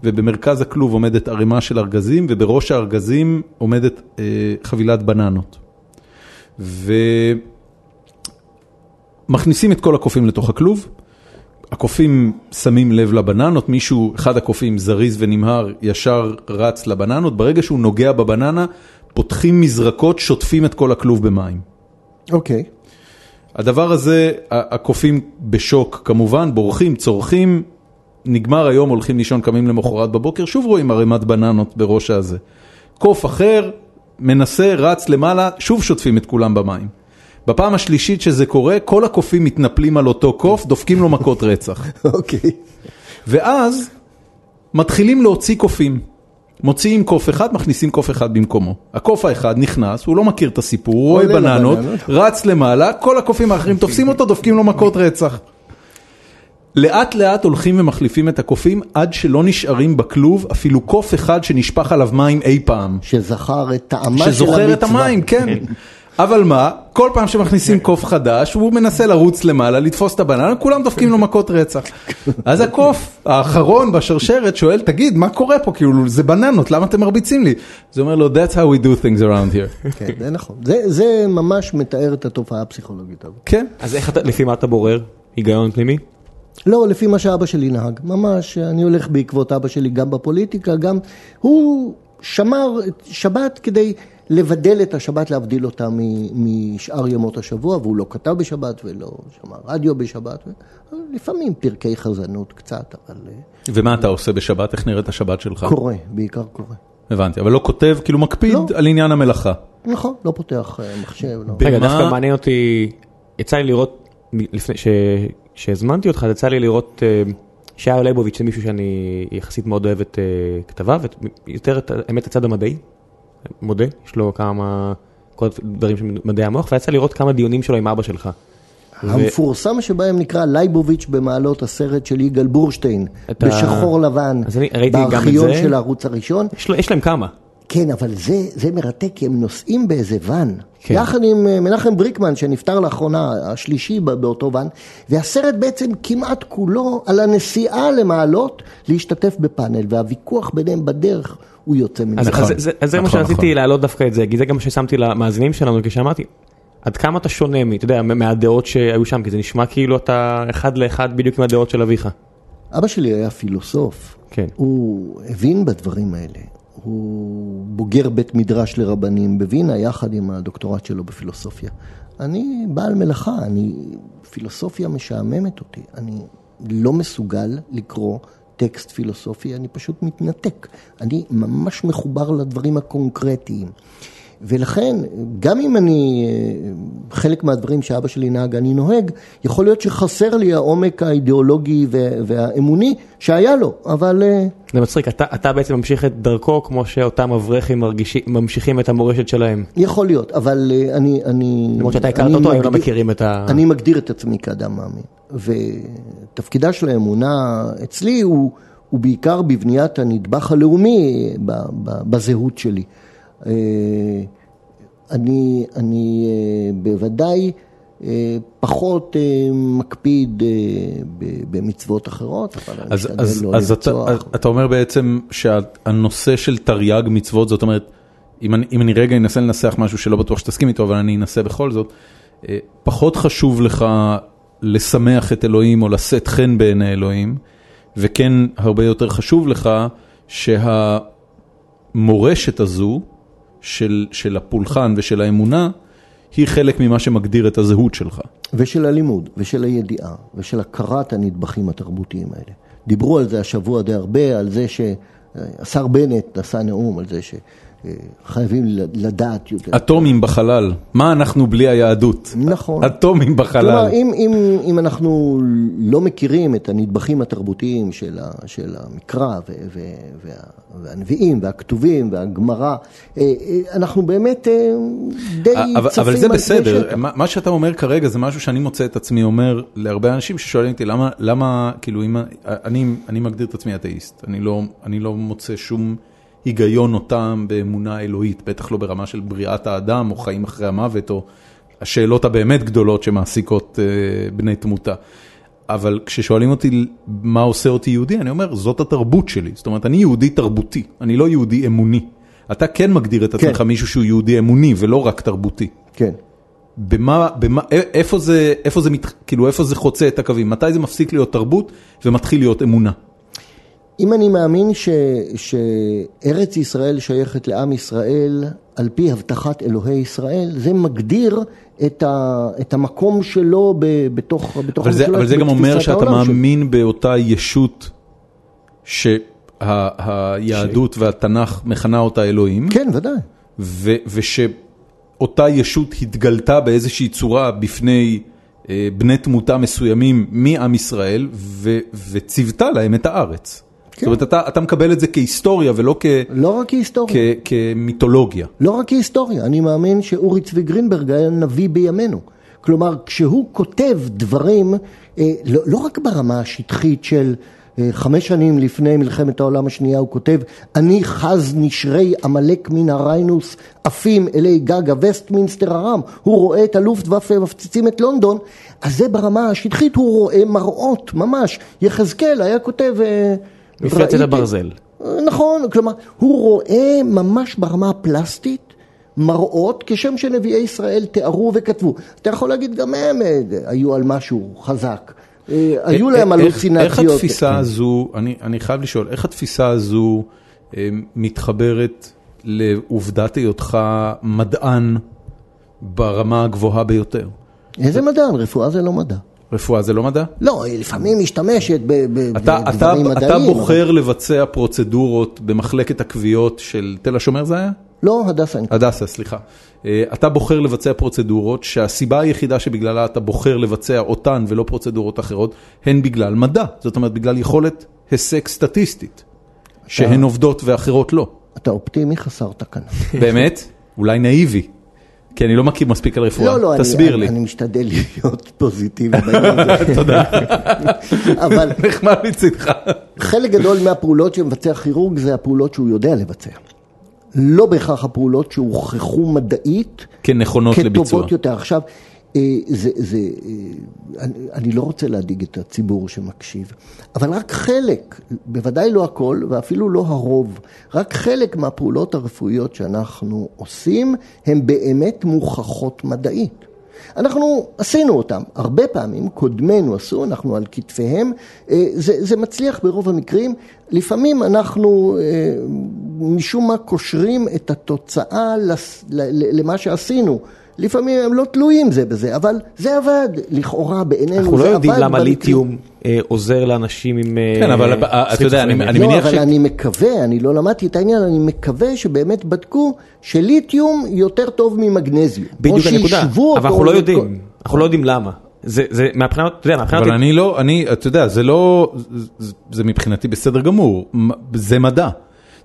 ובמרכז הכלוב עומדת ערימה של ארגזים, ובראש הארגזים עומדת אה, חבילת בננות. ומכניסים את כל הקופים לתוך הכלוב, הקופים שמים לב לבננות, מישהו, אחד הקופים זריז ונמהר, ישר רץ לבננות, ברגע שהוא נוגע בבננה, פותחים מזרקות, שוטפים את כל הכלוב במים. אוקיי. הדבר הזה, הקופים בשוק כמובן, בורחים, צורכים, נגמר היום, הולכים לישון, קמים למחרת בבוקר, שוב רואים ערימת בננות בראש הזה. קוף אחר, מנסה, רץ למעלה, שוב שוטפים את כולם במים. בפעם השלישית שזה קורה, כל הקופים מתנפלים על אותו קוף, דופקים לו מכות רצח. אוקיי. ואז מתחילים להוציא קופים. מוציאים קוף אחד, מכניסים קוף אחד במקומו. הקוף האחד נכנס, הוא לא מכיר את הסיפור, הוא רואה בננות. רץ למעלה, כל הקופים האחרים תופסים אותו, דופקים לו מכות רצח. לאט לאט הולכים ומחליפים את הקופים עד שלא נשארים בכלוב אפילו קוף אחד שנשפך עליו מים אי פעם. שזכר את טעמה של המצווה. שזוכר את המים, כן. אבל מה, כל פעם שמכניסים קוף חדש, הוא מנסה לרוץ למעלה, לתפוס את הבננה, כולם דופקים לו מכות רצח. אז הקוף האחרון בשרשרת שואל, תגיד, מה קורה פה? כאילו, זה בננות, למה אתם מרביצים לי? אז הוא אומר לו, that's how we do things around here. כן, זה נכון. זה, זה ממש מתאר את התופעה הפסיכולוגית הזאת. כן. אז איך אתה, לפי מה אתה בורר? היגיון פנימי? לא, לפי מה שאבא שלי נהג. ממש, אני הולך בעקבות אבא שלי גם בפוליטיקה, גם... הוא שמר שבת כדי לבדל את השבת, להבדיל אותה מ- משאר ימות השבוע, והוא לא כתב בשבת ולא שמע רדיו בשבת. לפעמים פרקי חזנות קצת, אבל אה, ומה אתה עושה בשבת? איך נראית השבת שלך? קורא, בעיקר קורא. הבנתי, אבל לא כותב, כאילו מקפיד לא. על עניין המלאכה. נכון, לא פותח אה, מחשב, לא. רגע, במה- דווקא מעניין אותי, יצא לי לראות, לפני ש- שהזמנתי אותך, יצא לי לראות אה, שער ליבוביץ' זה מישהו שאני יחסית מאוד אוהב את אה, כתביו, יותר את האמת הצד המדעי, מודה, יש לו כמה, כל דברים של מדעי המוח, ויצא לראות כמה דיונים שלו עם אבא שלך. ו- המפורסם שבהם נקרא לייבוביץ' במעלות הסרט של יגאל בורשטיין, בשחור לבן, אז אני ראיתי גם את בארכיון. של הערוץ הראשון. יש לו- יש להם כמה. כן, אבל זה, זה מרתק, כי הם נוסעים באיזה ואן. כן. יחד עם אה, מנחם בריקמן, שנפטר לאחרונה, השלישי באותו ואן, והסרט בעצם כמעט כולו על הנסיעה למעלות להשתתף בפאנל, והוויכוח ביניהם בדרך הוא יוצא מן אז. אז, אז, אז זה מה נכון, שרציתי נכון. להעלות דווקא את זה, כי זה גם מה ששמתי למאזינים שלנו כשאמרתי, עד כמה אתה שונה, אתה יודע, מה- מהדעות שהיו שם, כי זה נשמע כאילו אתה אחד לאחד בדיוק עם הדעות של אביך. אבא שלי היה פילוסוף. כן. הוא הבין בדברים האלה. הוא בוגר בית מדרש לרבנים בווינה, יחד עם הדוקטורט שלו בפילוסופיה. אני בעל מלאכה, אני... פילוסופיה משעממת אותי. אני לא מסוגל לקרוא טקסט פילוסופי, אני פשוט מתנתק. אני ממש מחובר לדברים הקונקרטיים. ולכן, גם אם אני, אה, חלק מהדברים שאבא שלי נהג, אני נוהג, יכול להיות שחסר לי העומק האידיאולוגי וה- והאמוני שהיה לו, אבל אה, זה מצחיק, אתה, אתה בעצם ממשיך את דרכו כמו שאותם אברכים מרגישים- ממשיכים את המורשת שלהם. יכול להיות, אבל אה, אני... אני למרות שאתה הכרת אותו, הם לא מכירים את ה... אני מגדיר את עצמי כאדם מאמין, ותפקידה של האמונה אצלי הוא, הוא בעיקר בבניית הנדבך הלאומי בזהות שלי. אה, אני, אני אה, בוודאי אה, פחות מקפיד במצוות אחרות, אבל אני משתדל אז, לא אז אתה, לרצוח. אתה אומר בעצם שהנושא של תרי"ג מצוות, זאת אומרת, אם אני, אם אני רגע אנסה לנסח משהו שלא בטוח שתסכים איתו, אבל אני אנסה בכל זאת, פחות חשוב לך לשמח את אלוהים או לשאת חן בעיני אלוהים, וכן הרבה יותר חשוב לך שהמורשת הזו של, של הפולחן ושל האמונה, היא חלק ממה שמגדיר את הזהות שלך. ושל הלימוד, ושל הידיעה, ושל הכרת הנדבכים התרבותיים האלה. דיברו על זה השבוע די הרבה, על זה שהשר בנט נשא נאום, על זה שחייבים לדעת יותר. אטומים בחלל, מה אנחנו בלי היהדות? נכון. אטומים בחלל. כלומר, אם, אם, אם אנחנו לא מכירים את הנדבכים התרבותיים של, ה, של המקרא ו, ו, וה, והנביאים והכתובים והגמרא, אה, אה, אנחנו באמת אה, די אבל, צפים אבל זה בסדר, שטח. מה, מה שאתה אומר כרגע זה משהו שאני מוצא את עצמי אומר להרבה אנשים ששואלים אותי למה, למה, כאילו, אם, אני, אני מגדיר את עצמי אתאיסט, אני לא, אני לא מוצא שום היגיון או טעם באמונה אלוהית, בטח לא ברמה של בריאת האדם או חיים אחרי המוות או השאלות הבאמת גדולות שמעסיקות אה, בני תמותה. אבל כששואלים אותי מה עושה אותי יהודי, אני אומר, זאת התרבות שלי. זאת אומרת, אני יהודי תרבותי, אני לא יהודי אמוני. אתה כן מגדיר את עצמך כן. מישהו שהוא יהודי אמוני ולא רק תרבותי. כן. במה, במה, איפה זה, איפה זה, כאילו, איפה זה חוצה את הקווים? מתי זה מפסיק להיות תרבות ומתחיל להיות אמונה? אם אני מאמין ש, שארץ ישראל שייכת לעם ישראל על פי הבטחת אלוהי ישראל, זה מגדיר את, ה, את המקום שלו ב, בתוך, בתוך אבל זה, המשולש, אבל זה גם אומר שאתה. מאמין באותה ישות שהיהדות והתנ"ך מכנה אותה אלוהים, כן, ודאי. ו- ושאותה ישות התגלתה באיזושהי צורה בפני אה, בני תמותה מסוימים מעם ישראל ו- וציוותה להם את הארץ. כן. זאת אומרת, אתה, אתה מקבל את זה כהיסטוריה ולא כ- לא רק כהיסטוריה. כ- כמיתולוגיה. לא רק כהיסטוריה, אני מאמין שאורי צבי גרינברג היה נביא בימינו. כלומר, כשהוא כותב דברים, אה, לא, לא רק ברמה השטחית של אה, חמש שנים לפני מלחמת העולם השנייה, הוא כותב, אני חז נשרי עמלק מן הריינוס עפים אלי גג הווסטמינסטר הרם. הוא רואה את הלופטוואפה מפציצים את לונדון, אז זה ברמה השטחית, הוא רואה מראות ממש. יחזקאל היה כותב... אה, מפלצת ראיתי- הברזל. נכון, כלומר, הוא רואה ממש ברמה הפלסטית מראות כשם שנביאי ישראל תיארו וכתבו. אתה יכול להגיד, גם הם אה, היו על משהו חזק. אה, היו להם איך- הלוצינציות. איך התפיסה הזו, אני, אני חייב לשאול, איך התפיסה הזו אה, מתחברת לעובדת היותך מדען ברמה הגבוהה ביותר? איזה מדען? רפואה זה לא מדע. רפואה זה לא מדע? לא, היא לפעמים משתמשת בדברים מדעיים. אתה בוחר לבצע פרוצדורות במחלקת הכוויות של תל השומר זה היה? לא, הדסה. הדסה, סליחה. אה, אתה בוחר לבצע פרוצדורות שהסיבה היחידה שבגללה אתה בוחר לבצע אותן ולא פרוצדורות אחרות, הן בגלל מדע. זאת אומרת, בגלל יכולת היסק סטטיסטית, שהן עובדות ואחרות לא. אתה אופטימי חסר תקנה. באמת? אולי נאיבי. כי אני לא מכיר מספיק על רפואה. לא, לא, אני- תסביר אני, לי. אני משתדל להיות פוזיטיבי בעניין הזה. תודה. אבל נחמד מצידך. חלק גדול מהפעולות שמבצע כירורג זה הפעולות שהוא יודע לבצע. לא בהכרח הפעולות שהוכחו מדעית כנכונות לביצוע. כטובות יותר. עכשיו, זה, זה, אה, אני, אני לא רוצה להדאיג את הציבור שמקשיב, אבל רק חלק, בוודאי לא הכל ואפילו לא הרוב, רק חלק מהפעולות הרפואיות שאנחנו עושים הן באמת מוכחות מדעית. אנחנו עשינו אותם, הרבה פעמים, קודמינו עשו, אנחנו על כתפיהם, אה, זה, זה מצליח ברוב המקרים, לפעמים אנחנו אה, משום מה קושרים את התוצאה למה שעשינו. לפעמים הם לא תלויים זה בזה, אבל זה עבד, לכאורה בעינינו אנחנו לא זה יודעים עבד למה. ליתיום אה, עוזר לאנשים עם... אה, כן, אבל, אה, אתה יודע, אני- לא, מניח אבל ש- אני מקווה, אני לא למדתי את העניין, אני מקווה שבאמת בדקו שליתיום יותר טוב ממגנזיום. בדיוק הנקודה, אבל אנחנו לא יודעים, אנחנו לא יודעים למה. זה, זה, מהבחינה, אתה יודע, מהבחינה, אבל אני לא, אני, אתה יודע, זה לא, זה, זה מבחינתי בסדר גמור, זה מדע.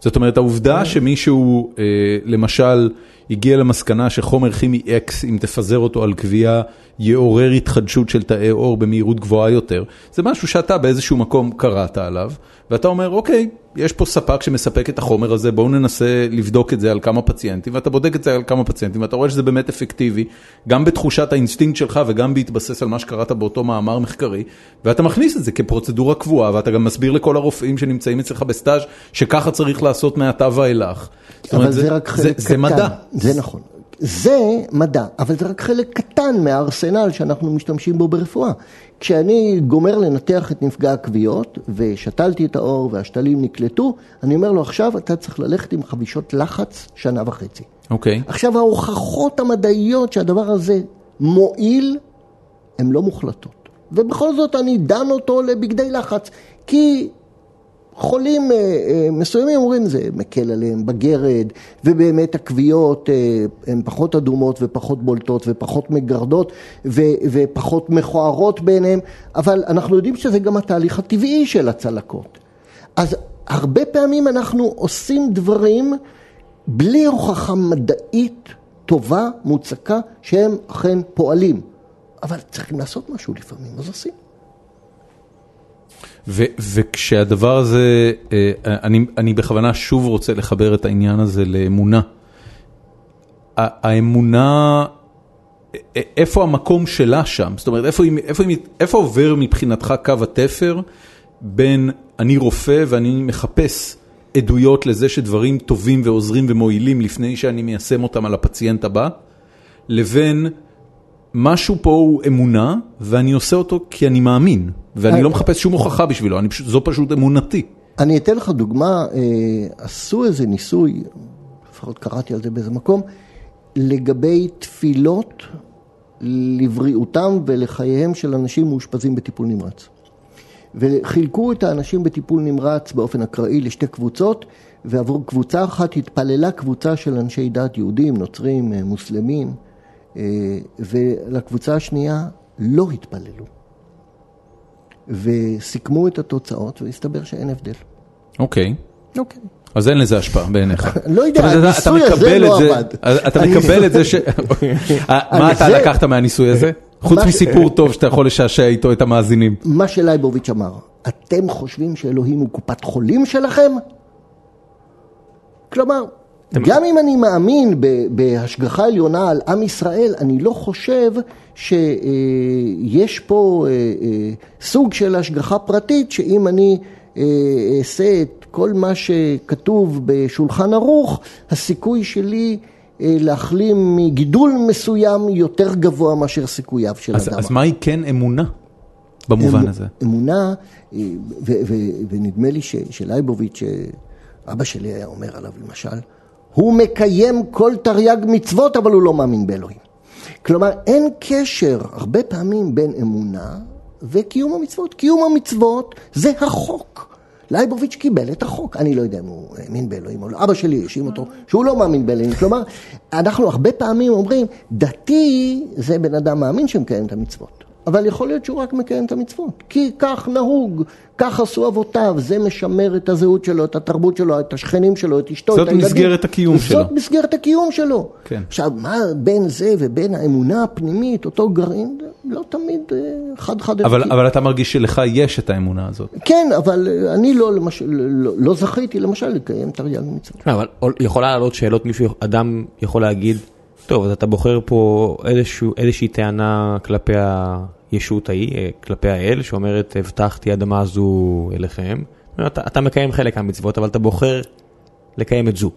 זאת אומרת, העובדה שמישהו, אה, למשל, הגיע למסקנה שחומר כימי X, אם תפזר אותו על כוויה, יעורר התחדשות של תאי עור במהירות גבוהה יותר, זה משהו שאתה באיזשהו מקום קראת עליו, ואתה אומר, אוקיי, יש פה ספק שמספק את החומר הזה, בואו ננסה לבדוק את זה על כמה פציינטים, ואתה בודק את זה על כמה פציינטים, ואתה רואה שזה באמת אפקטיבי, גם בתחושת האינסטינקט שלך וגם בהתבסס על מה שקראת באותו מאמר מחקרי, ואתה מכניס את זה כפרוצדורה קבועה, ואתה גם מסביר לכל הרופאים שנמצאים אצלך בסטאז' שככה צריך לעשות מעתה ואילך. זאת אבל אומרת, זה רק חלק זה, קטן. זה מדע. זה נכון. זה מדע, אבל זה רק חלק קטן מהארסנל שאנחנו משתמשים בו ברפואה. כשאני גומר לנתח את נפגע הכוויות, ושתלתי את האור והשתלים נקלטו, אני אומר לו עכשיו אתה צריך ללכת עם חבישות לחץ שנה וחצי. אוקיי. עכשיו ההוכחות המדעיות שהדבר הזה מועיל, הן לא מוחלטות. ובכל זאת אני דן אותו לבגדי לחץ, כי חולים אה, אה, מסוימים אומרים זה מקל עליהם בגרד, ובאמת הכוויות אה, הן פחות אדומות ופחות בולטות ופחות מגרדות ופחות מכוערות בעיניהם, אבל אנחנו יודעים שזה גם התהליך הטבעי של הצלקות. אז הרבה פעמים אנחנו עושים דברים בלי הוכחה מדעית טובה, מוצקה, שהם אכן פועלים. אבל צריכים לעשות משהו לפעמים, אז עושים. ו- וכשהדבר הזה, אה, אני, אני בכוונה שוב רוצה לחבר את העניין הזה לאמונה. האמונה איפה המקום שלה שם? זאת אומרת, איפה, איפה, היא- איפה עובר מבחינתך קו התפר בין אני רופא ואני מחפש עדויות לזה שדברים טובים ועוזרים ומועילים לפני שאני מיישם אותם על הפציינט הבא, לבין משהו פה הוא אמונה ואני עושה אותו כי אני מאמין, ואני לא מחפש שום הוכחה בשבילו, זו פשוט אמונתי. אני אתן לך דוגמה, אה, עשו איזה ניסוי, לפחות קראתי על זה באיזה מקום, לגבי תפילות לבריאותם ולחייהם של אנשים מאושפזים בטיפול נמרץ. וחילקו את האנשים בטיפול נמרץ באופן אקראי לשתי קבוצות, ועבור קבוצה אחת התפללה קבוצה של אנשי דת יהודים, נוצרים, אה, מוסלמים, אה, ולקבוצה השנייה לא התפללו. וסיכמו את התוצאות, והסתבר שאין הבדל. אוקיי. אוקיי. אז אין לזה השפעה בעיניך. לא יודע, הניסוי הזה לא עבד. אתה מקבל את זה ש... מה אני- אתה לקחת מהניסוי הזה? חוץ מה מסיפור טוב שאתה יכול לשעשע איתו את המאזינים. מה שלייבוביץ' אמר, אתם חושבים שאלוהים הוא קופת חולים שלכם? כלומר, גם אם אני מאמין בהשגחה עליונה על עם ישראל, אני לא חושב שיש פה אה, אה, סוג של השגחה פרטית, שאם אני אה, אעשה את כל מה שכתוב בשולחן ערוך, הסיכוי שלי אה, להחלים מגידול מסוים יותר גבוה מאשר סיכוייו של אדם. אז מהי כן אמונה במובן אמ- הזה? אמונה, אה, ו- ו- ונדמה לי שלייבוביץ', אה, אבא שלי היה אומר עליו למשל, הוא מקיים כל תרי"ג מצוות, אבל הוא לא מאמין באלוהים. כלומר, אין קשר הרבה פעמים בין אמונה וקיום המצוות. קיום המצוות זה החוק. לייבוביץ' קיבל את החוק. אני לא יודע אם הוא האמין באלוהים או לא. אבא שלי האשים אותו שהוא לא מאמין באלוהים. כלומר, אנחנו הרבה פעמים אומרים, דתי זה בן אדם מאמין שמקיים את המצוות. אבל יכול להיות שהוא רק מקיים את המצוות. כי כך נהוג, כך עשו אבותיו, זה משמר את הזהות שלו, את התרבות שלו, את השכנים שלו, את אשתו, זאת את הילדים. מסגרת הקיום שלו. זאת מסגרת הקיום שלו. כן. עכשיו, מה בין זה ובין האמונה הפנימית, אותו גרעין, לא תמיד אה, חד-חד ערכי. אבל אבל אתה מרגיש שלך יש את האמונה הזאת. כן, אבל אה, אני לא, למשל, לא, לא זכיתי למשל לקיים תרי"ג מצוות. לא, אבל יכולה לעלות שאלות, מישהו, אדם יכול להגיד, טוב, אז אתה בוחר פה איזשהו, איזושהי טענה כלפי הישות ההיא, אה, כלפי האל, שאומרת, הבטחתי אדמה הזו אליכם. אתה, אתה מקיים חלק מהמצוות, אבל אתה בוחר לקיים את זו,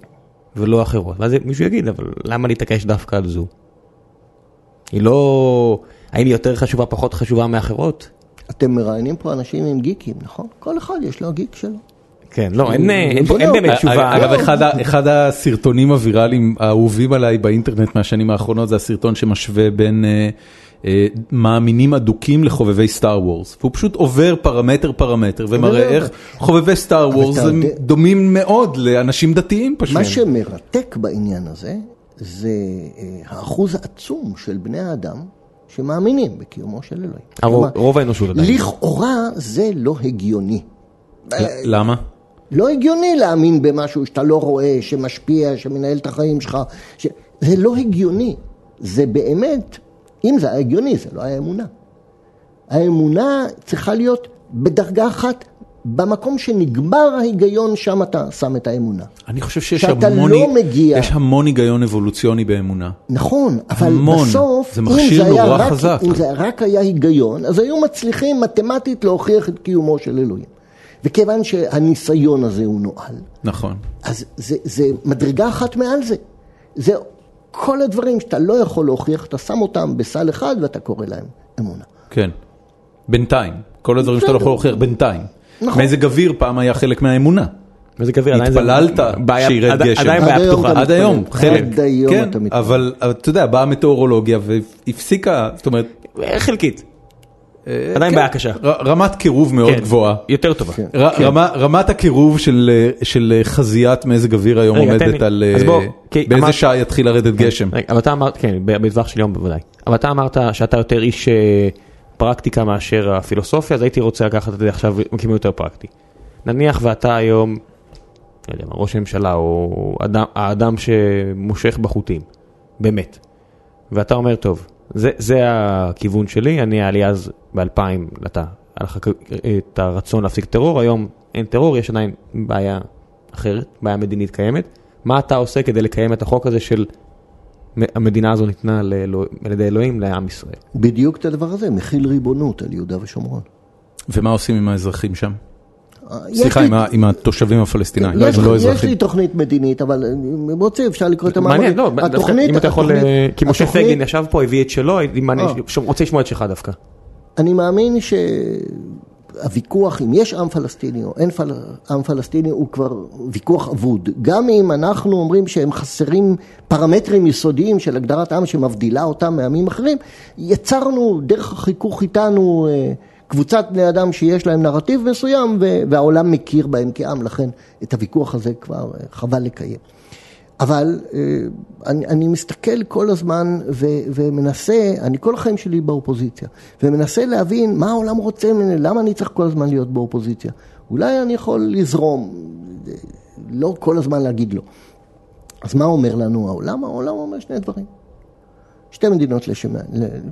ולא אחרות. ואז מישהו יגיד, אבל למה להתעקש דווקא על זו? היא לא... האם היא יותר חשובה, פחות חשובה מאחרות? אתם מראיינים פה אנשים עם גיקים, נכון? כל אחד יש לו הגיק שלו. כן, לא, אין, אין לא. באמת תשובה. אגב, אחד ה- אחד הסרטונים הוויראליים האהובים עליי באינטרנט מהשנים האחרונות זה הסרטון שמשווה בין אה, אה, מאמינים אדוקים לחובבי סטאר וורס. והוא פשוט עובר פרמטר פרמטר ומראה איך חובבי סטאר וורס הם יודע- דומים מאוד לאנשים דתיים פשוט. מה שמרתק בעניין הזה, זה אה, האחוז העצום של בני האדם שמאמינים בקיומו של אלוהים. הרוב, כלומר, רוב האנושות עדיין. לכאורה זה לא הגיוני. למה? לא הגיוני להאמין במשהו שאתה לא רואה, שמשפיע, שמנהל את החיים שלך. ש... זה לא הגיוני. זה באמת, אם זה היה הגיוני, זה לא היה אמונה. האמונה צריכה להיות בדרגה אחת, במקום שנגמר ההיגיון, שם אתה שם את האמונה. אני חושב שיש המון, לא מגיע. יש המון היגיון אבולוציוני באמונה. נכון, אבל המון. בסוף, זה אם זה נורא רק, חזק. אם זה רק היה היגיון, אז היו מצליחים מתמטית להוכיח את קיומו של אלוהים. וכיוון שהניסיון הזה הוא נואל, נכון. אז זה, זה מדרגה אחת מעל זה. זה כל הדברים שאתה לא יכול להוכיח, אתה שם אותם בסל אחד ואתה קורא להם אמונה. כן. בינתיים. כל הדברים שאתה לא יכול להוכיח בינתיים. נכון. מזג אוויר פעם היה חלק מהאמונה. מזג אוויר עדיין זה התפללת שירד עד- גשם. עדיין עד בעיה פתוחה. עד היום. חלק. עד היום כן, אתה מתפלל. אבל אבל אתה יודע, באה המטאורולוגיה והפסיקה, זאת אומרת, חלקית. אה, עדיין כן, בעיה קשה. ר- רמת קירוב מאוד כן, גבוהה. יותר טובה. ר- רמה- רמת הקירוב של אה, של חזיית מזג אוויר היום עומדת. על אה, אז בוא, כי באיזה שעה יתחיל לרדת גשם. רגע, אבל אתה אמרת, כן, בטווח של יום בוודאי. אבל אתה אמרת שאתה יותר איש אה, פרקטיקה מאשר הפילוסופיה, אז הייתי רוצה לקחת את זה עכשיו מכיוון יותר פרקטי. נניח ואתה היום, לא יודע מה, ראש הממשלה או אדם, האדם שמושך בחוטים, באמת. ואתה אומר, טוב, זה, זה הכיוון שלי, אני היה לי אז ב-2000, אתה, היה לך את הרצון להפסיק טרור, היום אין טרור, יש עדיין בעיה אחרת, בעיה מדינית קיימת. מה אתה עושה כדי לקיים את החוק הזה של המדינה הזו ניתנה לאלוה- על ידי אלוהים לעם ישראל. בדיוק את הדבר הזה, מכיל ריבונות על יהודה ושומרון. ומה עושים עם האזרחים שם? יש סליחה, לי- עם ה- עם התושבים הפלסטינאים, יש, לא יש אזרחים. לי תוכנית מדינית, אבל אם רוצה אפשר לקרוא את המאמרים. מעניין, לא, דווקא אם אתה יכול, התוכנית- אה, כי משה התוכנית- פייגלין ישב פה, הביא את שלו, הייתי מעניין- אה. שום- רוצה לשמוע את שלך דווקא. אני מאמין שהוויכוח אם יש עם פלסטיני או אין פל... עם פלסטיני הוא כבר ויכוח אבוד. גם אם אנחנו אומרים שהם חסרים פרמטרים יסודיים של הגדרת עם שמבדילה אותם מעמים אחרים, יצרנו דרך החיכוך איתנו אה, קבוצת בני אדם שיש להם נרטיב מסוים והעולם מכיר בהם כעם, לכן את הוויכוח הזה כבר אה, חבל לקיים. אבל אה, אני, אני מסתכל כל הזמן ו, ומנסה, אני כל החיים שלי באופוזיציה, ומנסה להבין מה העולם רוצה ממני, למה אני צריך כל הזמן להיות באופוזיציה. אולי אני יכול לזרום, אה, לא כל הזמן להגיד לא. אז מה אומר לנו העולם? העולם אומר שני דברים. שתי מדינות לשם,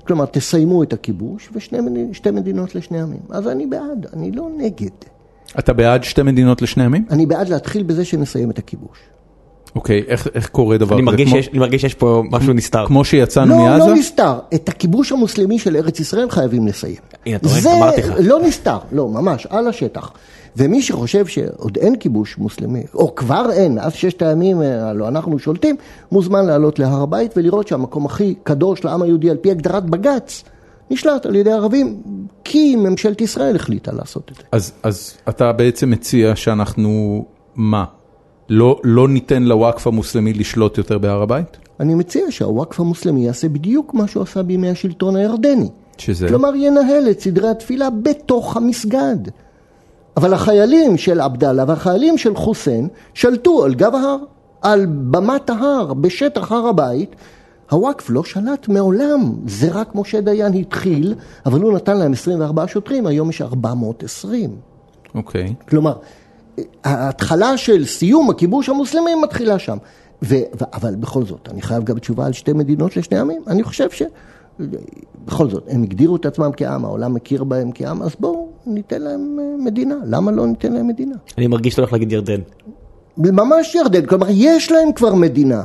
כלומר תסיימו את הכיבוש ושתי מדינות, שתי מדינות לשני עמים. אז אני בעד, אני לא נגד. אתה בעד שתי מדינות לשני עמים? אני בעד להתחיל בזה שנסיים את הכיבוש. אוקיי, איך- איך קורה דבר אני כזה? מרגיש כמו- שיש- אני מרגיש שיש פה משהו נסתר. כמו שיצאנו לא, מעזה? לא נסתר. את הכיבוש המוסלמי של ארץ ישראל חייבים לסיים. הנה, אתה רואה? זה אמרתי לך. לא נסתר, לא, ממש, על השטח. ומי שחושב שעוד אין כיבוש מוסלמי, או כבר אין, מאז ששת הימים אה, הלוא אנחנו שולטים, מוזמן לעלות להר הבית ולראות שהמקום הכי קדוש לעם היהודי על פי הגדרת בג"ץ, נשלט על ידי ערבים, כי ממשלת ישראל החליטה לעשות את זה. אז, אז אתה בעצם מציע שאנחנו, מה? לא, לא ניתן לוואקף המוסלמי לשלוט יותר בהר הבית? אני מציע שהוואקף המוסלמי יעשה בדיוק מה שהוא עשה בימי השלטון הירדני. שזה? כלומר, ינהל את סדרי התפילה בתוך המסגד. אבל החיילים של עבדאללה והחיילים של חוסיין שלטו על גב ההר, על במת ההר, בשטח הר הבית. הוואקף לא שלט מעולם, זה רק משה דיין התחיל, אבל הוא נתן להם 24 שוטרים, היום יש 420. אוקיי. כלומר, ההתחלה של סיום הכיבוש המוסלמי מתחילה שם. ו, ו, אבל בכל זאת, אני חייב גם תשובה על שתי מדינות לשני עמים. אני חושב ש... בכל זאת, הם הגדירו את עצמם כעם, העולם מכיר בהם כעם, אז בואו ניתן להם אה, מדינה. למה לא ניתן להם מדינה? אני מרגיש שאתה הולך להגיד ירדן. ממש ירדן, כלומר, יש להם כבר מדינה.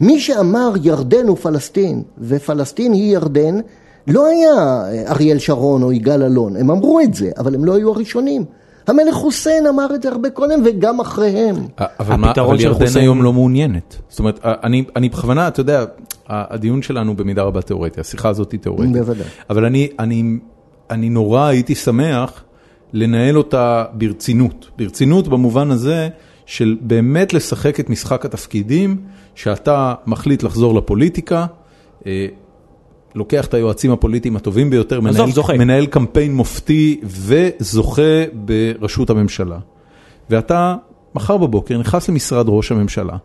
מי שאמר ירדן הוא פלסטין, ופלסטין היא ירדן, לא היה אה, אריאל שרון או יגאל אלון. הם אמרו את זה, אבל הם לא היו הראשונים. המלך חוסיין אמר את זה הרבה קודם, וגם אחריהם. אבל, מה, אבל ירדן חוסיין- היום לא מעוניינת. זאת אומרת, אני, אני בכוונה, אתה יודע, הדיון שלנו במידה רבה תיאורטי, השיחה הזאת היא תיאורטית. בוודאי. אבל אני, אני, אני נורא הייתי שמח לנהל אותה ברצינות. ברצינות במובן הזה של באמת לשחק את משחק התפקידים, שאתה מחליט לחזור לפוליטיקה, אה, לוקח את היועצים הפוליטיים הטובים ביותר, מנהל, קמפיין מופתי וזוכה בראשות הממשלה. ואתה מחר בבוקר נכנס למשרד ראש הממשלה,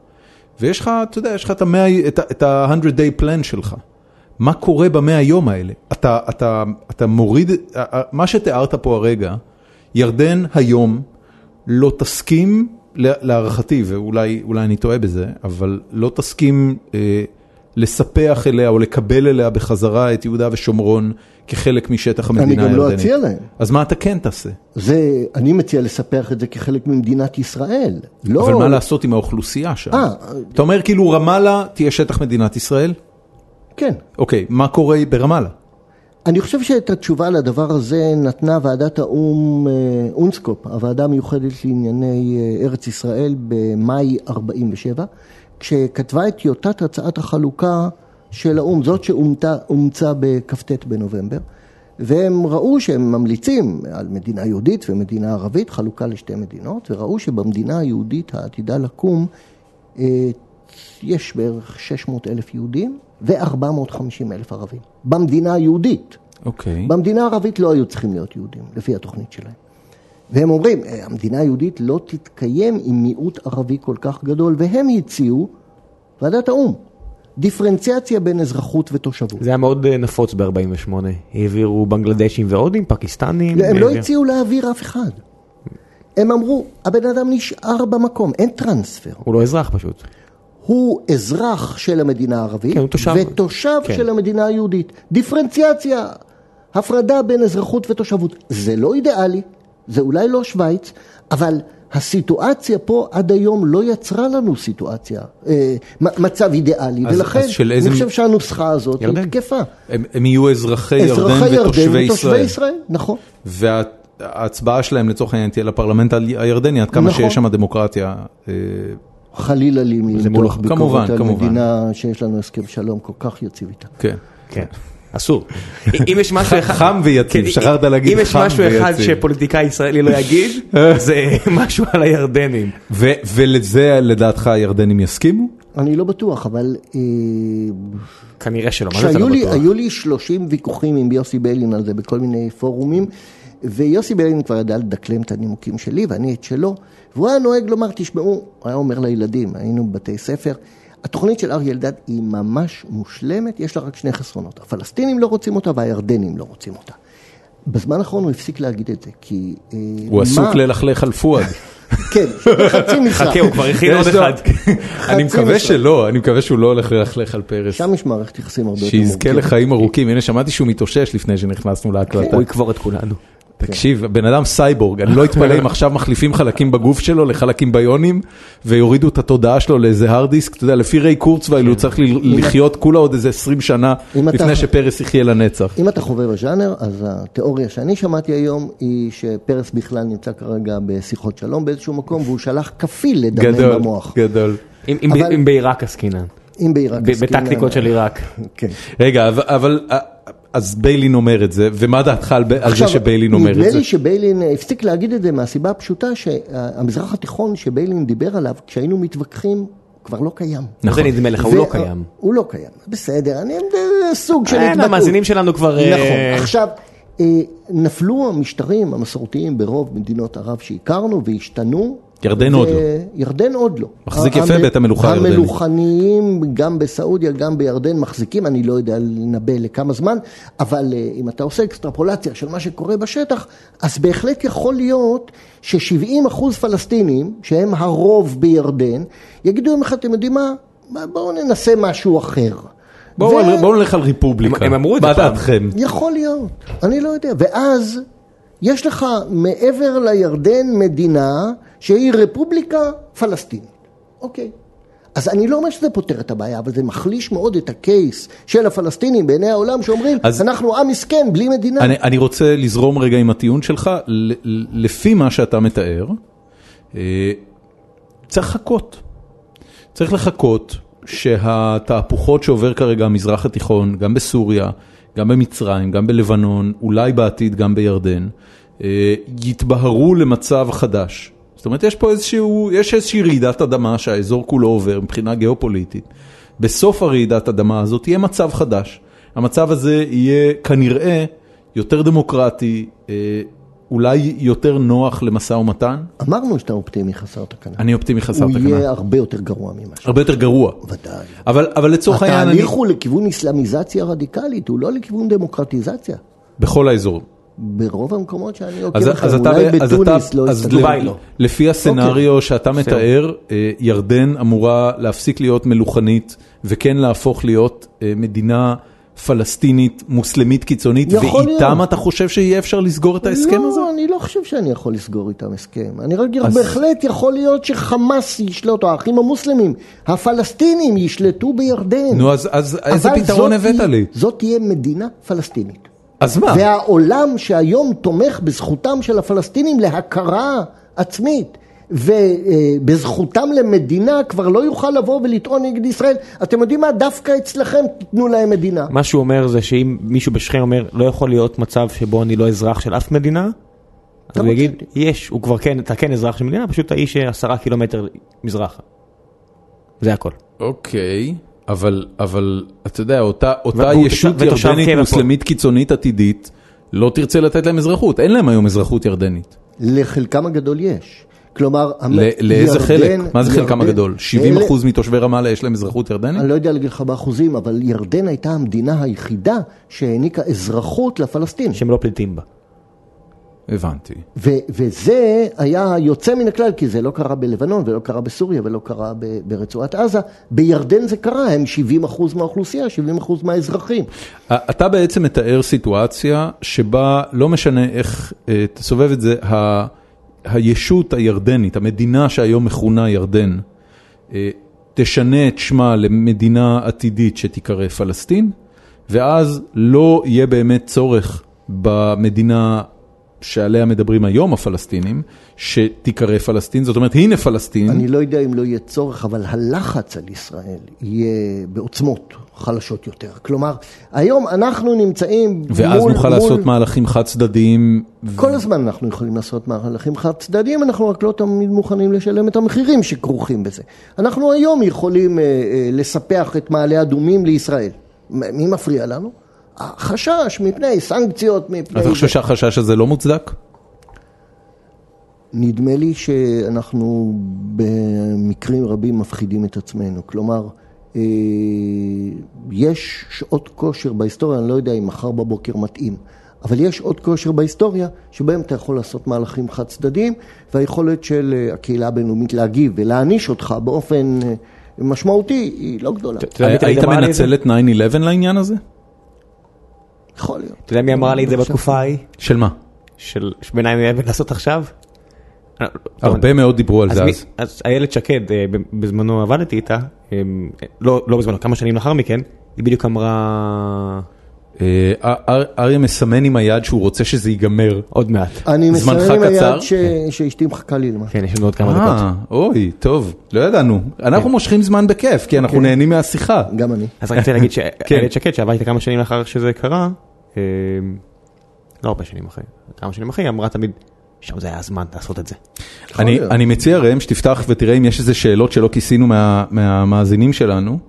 ויש לך, אתה יודע, יש לך את ה-100 את ה- את ה-100 day plan שלך. מה קורה במאה יום האלה? אתה, אתה, אתה מוריד, מה שתיארת פה הרגע, ירדן היום לא תסכים, להערכתי, ואולי אולי אני טועה בזה, אבל לא תסכים אה, לספח אליה או לקבל אליה בחזרה את יהודה ושומרון כחלק משטח המדינה אני הירדנית. גם לא אציע להם. אז מה אתה כן תעשה? זה, אני מציע לספח את זה כחלק ממדינת ישראל. לא... אבל מה לעשות עם האוכלוסייה שם? אה. אתה אומר כאילו רמאללה תהיה שטח מדינת ישראל? כן. אוקיי, מה קורה ברמאללה? אני חושב שאת התשובה לדבר הזה נתנה ועדת האו"ם, אה, אונסקופ, הוועדה המיוחדת לענייני אה, ארץ ישראל במאי 47, כשכתבה את טיוטת הצעת החלוקה של האו"ם, זאת שאומצה בכ"ט בנובמבר, והם ראו שהם ממליצים על מדינה יהודית ומדינה ערבית, חלוקה לשתי מדינות, וראו שבמדינה היהודית העתידה לקום אה, יש בערך 600 אלף יהודים ו-450 אלף ערבים. במדינה היהודית. אוקיי. במדינה הערבית לא היו צריכים להיות יהודים, לפי התוכנית שלהם. והם אומרים, "אה, המדינה היהודית לא תתקיים עם מיעוט ערבי כל כך גדול, והם הציעו, ועדת האו"ם, דיפרנציאציה בין אזרחות ותושבות. זה היה מאוד אה, נפוץ ב-48. העבירו בנגלדשים והודים, פקיסטנים. הם לא העביר- הציעו להעביר אף אחד. הם אמרו, הבן אדם נשאר במקום, אין טרנספר. הוא לא אזרח פשוט. הוא אזרח של המדינה הערבית, כן, תושב. ותושב כן. של המדינה היהודית. דיפרנציאציה, הפרדה בין אזרחות ותושבות. זה לא אידיאלי, זה אולי לא שווייץ, אבל הסיטואציה פה עד היום לא יצרה לנו סיטואציה, אה, מצב אידאלי, אז- ולכן אז של איזה- אני חושב שהנוסחה הזאת היא ירדן. תקפה. הם הם יהיו אזרחי אזרחי ירדן ותושבי ותושבי ישראל. ישראל, נכון. וההצבעה שלהם לצורך העניין תהיה לפרלמנט הירדני, עד כמה נכון. שיש שם דמוקרטיה. אה, חלילה לי למתוח ביקורת כמובן, על כמובן. מדינה שיש לנו הסכם שלום כל כך יציב איתה. כן. כן. אסור. אם יש משהו אחד... חם ויציב, כן, שכחת להגיד אם יש חם משהו אחד ויציב. שפוליטיקאי ישראלי לא יגיד, זה משהו על הירדנים. ו- ולזה לדעתך הירדנים יסכימו? אני לא בטוח, אבל אה, כנראה שלא, מה זה אתה לא בטוח? היו לי 30 ויכוחים עם יוסי ביילין על זה בכל מיני פורומים, ויוסי ביילין כבר ידע לדקלם את הנימוקים שלי ואני את שלו, והוא היה נוהג לומר, תשמעו, הוא היה אומר לילדים, היינו בבתי ספר, התוכנית של אריה אלדד היא ממש מושלמת, יש לה רק שני חסרונות, הפלסטינים לא רוצים אותה והירדנים לא רוצים אותה. בזמן האחרון הוא הפסיק להגיד את זה, כי... אה, הוא מה- עסוק ללכלך על פואד. כן, חצי משרה. חכה, הוא כבר הכין עוד אחד. אני מקווה. שלא, אני מקווה שהוא לא הולך ללכלך על פרס. שם יש מערכת יחסים הרבה יותר שיזכה לחיים ארוכים, הנה שמעתי שהוא מתאושש לפני שנכנסנו להקלטה. הוא יקבור את כולנו. תקשיב, בן אדם סייבורג, אני לא אתפלא אם עכשיו מחליפים חלקים בגוף שלו לחלקים ביונים, ויורידו את התודעה שלו לאיזה הרד דיסק, אתה יודע, לפי ריי קורצווייל הוא צריך ל- לחיות כולה עוד איזה 20 שנה, לפני שפרס יחיה לנצח. אם אתה חובב הז'אנר, אז התיאוריה שאני שמעתי היום היא שפרס בכלל נמצא כרגע בשיחות שלום באיזשהו מקום, והוא שלח כפיל לדמם גדול, במוח. גדול. אם- אם בעיראק עסקינן. אם בעיראק עסקינן, בטקטיקות של עיראק. כן. רגע, אבל- אבל, אה, אז ביילין אומר את זה, ומה דעתך על זה שביילין אומר את נדמה זה? לי שביילין אה, הפסיק להגיד את זה מהסיבה הפשוטה שהמזרח התיכון שביילין דיבר עליו, כשהיינו מתווכחים, כבר לא קיים. זה נדמה לך, הוא לא קיים. הוא לא קיים, בסדר, אני זה סוג של אה, התבטאות. המאזינים שלנו כבר... אה, נכון, עכשיו, אה, נפלו המשטרים המסורתיים ברוב מדינות ערב שהכרנו והשתנו. ירדן עוד לא. ירדן עוד לא. מחזיק יפה בית המלוכה הירדני. המלוכניים, גם בסעודיה, גם בירדן, מחזיקים, אני לא יודע לנבא לכמה זמן, אבל אה, אם אתה עושה אקסטרפולציה של מה שקורה בשטח, אז בהחלט יכול להיות ש-70 אחוז פלסטינים, שהם הרוב בירדן, יגידו יום אחד, אתם יודעים מה? בואו ננסה משהו אחר. בואו ו- בואו נלך על ריפובליקה. הם- הם אמרו את זה מה פעם. דעתכם? יכול להיות, אני לא יודע. ואז יש לך מעבר לירדן מדינה שהיא רפובליקה פלסטינית. אוקיי. אז אני לא אומר שזה פותר את הבעיה, אבל זה מחליש מאוד את הקייס של הפלסטינים בעיני העולם שאומרים, אז- אנחנו עם מסכן, בלי מדינה. אני, אני רוצה לזרום רגע עם הטיעון שלך, ל- לפי מה שאתה מתאר, אה, צריך לחכות. צריך לחכות שהתהפוכות שעובר כרגע המזרח התיכון, גם בסוריה, גם במצרים, גם בלבנון, אולי בעתיד גם בירדן, אה, יתבהרו למצב חדש. זאת אומרת, יש פה איזשהו, יש איזושהי רעידת אדמה שהאזור כולו עובר מבחינה גיאופוליטית. בסוף הרעידת אדמה הזאת יהיה מצב חדש. המצב הזה יהיה כנראה יותר דמוקרטי, אה, אולי יותר נוח למשא ומתן. אמרנו שאתה אופטימי חסר תקנה. אני אופטימי חסר הוא תקנה. יהיה הרבה יותר גרוע ממה ש... הרבה יותר גרוע. ודאי. אבל, אבל לצורך העניין, אני, התהליך הוא לכיוון איסלאמיזציה רדיקלית, הוא לא לכיוון דמוקרטיזציה. בכל האזור. ברוב המקומות שאני עוקב אז, אז אחריהם, אולי בתוניס לא אז הסתכלו. לא. לפי הסצנריו אוקיי. שאתה מתאר, אה, ירדן אמורה להפסיק להיות מלוכנית וכן להפוך להיות אה, מדינה פלסטינית מוסלמית קיצונית, ואיתם להיות. אתה חושב שיהיה אפשר לסגור את ההסכם הזה? לא, אני לא חושב שאני יכול לסגור איתם הסכם. אני רק אז- בהחלט יכול להיות שחמאס ישלוט, או האחים המוסלמים, הפלסטינים ישלטו בירדן. נו, אז, אז איזה פתרון הבאת לי? זאת תהיה מדינה פלסטינית. אז מה? והעולם שהיום תומך בזכותם של הפלסטינים להכרה עצמית ובזכותם למדינה כבר לא יוכל לבוא ולטעון נגד ישראל. אתם יודעים מה? דווקא אצלכם תיתנו להם מדינה. מה שהוא אומר זה שאם מישהו בשכם אומר לא יכול להיות מצב שבו אני לא אזרח של אף מדינה, אז הוא יגיד. יש, הוא כבר כן, אתה כן אזרח של מדינה, פשוט האיש עשרה קילומטר מזרחה. זה הכל. אוקיי, אבל, אבל אתה יודע, אותה, אותה ישות ירדנית קבע פה. מוסלמית קיצונית עתידית לא תרצה לתת להם אזרחות, אין להם היום אזרחות ירדנית. לחלקם הגדול יש. כלומר, ל- לאיזה ירדן- חלק? מה זה חלקם ירדן- הגדול? 70 אלה- אחוז מתושבי רמאללה יש להם אזרחות ירדנית? אני לא יודע להגיד לך באחוזים, אבל ירדן הייתה המדינה היחידה שהעניקה אזרחות לפלסטינים. שהם לא פליטים בה. הבנתי. ו- וזה היה יוצא מן הכלל, כי זה לא קרה בלבנון ולא קרה בסוריה ולא קרה ב- ברצועת עזה. בירדן זה קרה, הם 70 אחוז מהאוכלוסייה, 70 אחוז מהאזרחים. אתה בעצם מתאר סיטואציה שבה לא משנה איך אה, תסובב את זה, הישות הירדנית, המדינה שהיום מכונה ירדן, אה, תשנה את שמה למדינה עתידית שתיקרא פלסטין, ואז לא יהיה באמת צורך במדינה שעליה מדברים היום הפלסטינים, שתיקרא פלסטין, זאת אומרת הנה פלסטין. אני לא יודע אם לא יהיה צורך, אבל הלחץ על ישראל יהיה בעוצמות חלשות יותר. כלומר, היום אנחנו נמצאים ואז מול... נוכל מול... לעשות מהלכים חד צדדיים. כל הזמן אנחנו יכולים לעשות מהלכים חד צדדיים, אנחנו רק לא תמיד מוכנים לשלם את המחירים שכרוכים בזה. אנחנו היום יכולים אה, אה, לספח את מעלה אדומים לישראל. מי מפריע לנו? החשש מפני סנקציות, מפני... אתה חושב שהחשש הזה לא מוצדק? נדמה לי שאנחנו במקרים רבים מפחידים את עצמנו. כלומר, אה, יש שעות כושר בהיסטוריה, אני לא יודע אם מחר בבוקר מתאים, אבל יש שעות כושר בהיסטוריה שבהם אתה יכול לעשות מהלכים חד צדדיים, והיכולת של אה, הקהילה הבינלאומית להגיב ולהעניש אותך באופן אה, משמעותי היא לא גדולה. היית? מנצל את 9-11 לעניין הזה? יכול להיות. אתה יודע מי אמרה לי את זה בתקופה ההיא? של מה? של שביניים אבן לעשות עכשיו? הרבה מאוד דיברו על זה אז. אז איילת שקד, אה, בזמנו עבדתי איתה, אה, לא לא בזמנו, כמה שנים לאחר מכן, היא בדיוק אמרה אה, אר- אריה מסמן עם היד שהוא רוצה שזה ייגמר. עוד מעט. אני מסיים עם קצר? היד שאשתי מחכה לי למטה. כן, יש לנו עוד כמה דקות. אה, אוי, טוב, לא ידענו. אנחנו מושכים זמן בכיף, כי אנחנו נהנים מהשיחה. גם אני. אז רציתי להגיד כן. שאיילת שקד, שעבדתי כמה שנים לאחר שזה קרה, אה, לא הרבה שנים אחרי, כמה שנים אחרי, היא אמרה תמיד, שם זה היה הזמן לעשות את זה. אני. אני מציע ראם שתפתח ותראה אם יש איזה שאלות שלא כיסינו מה, מהמאזינים שלנו.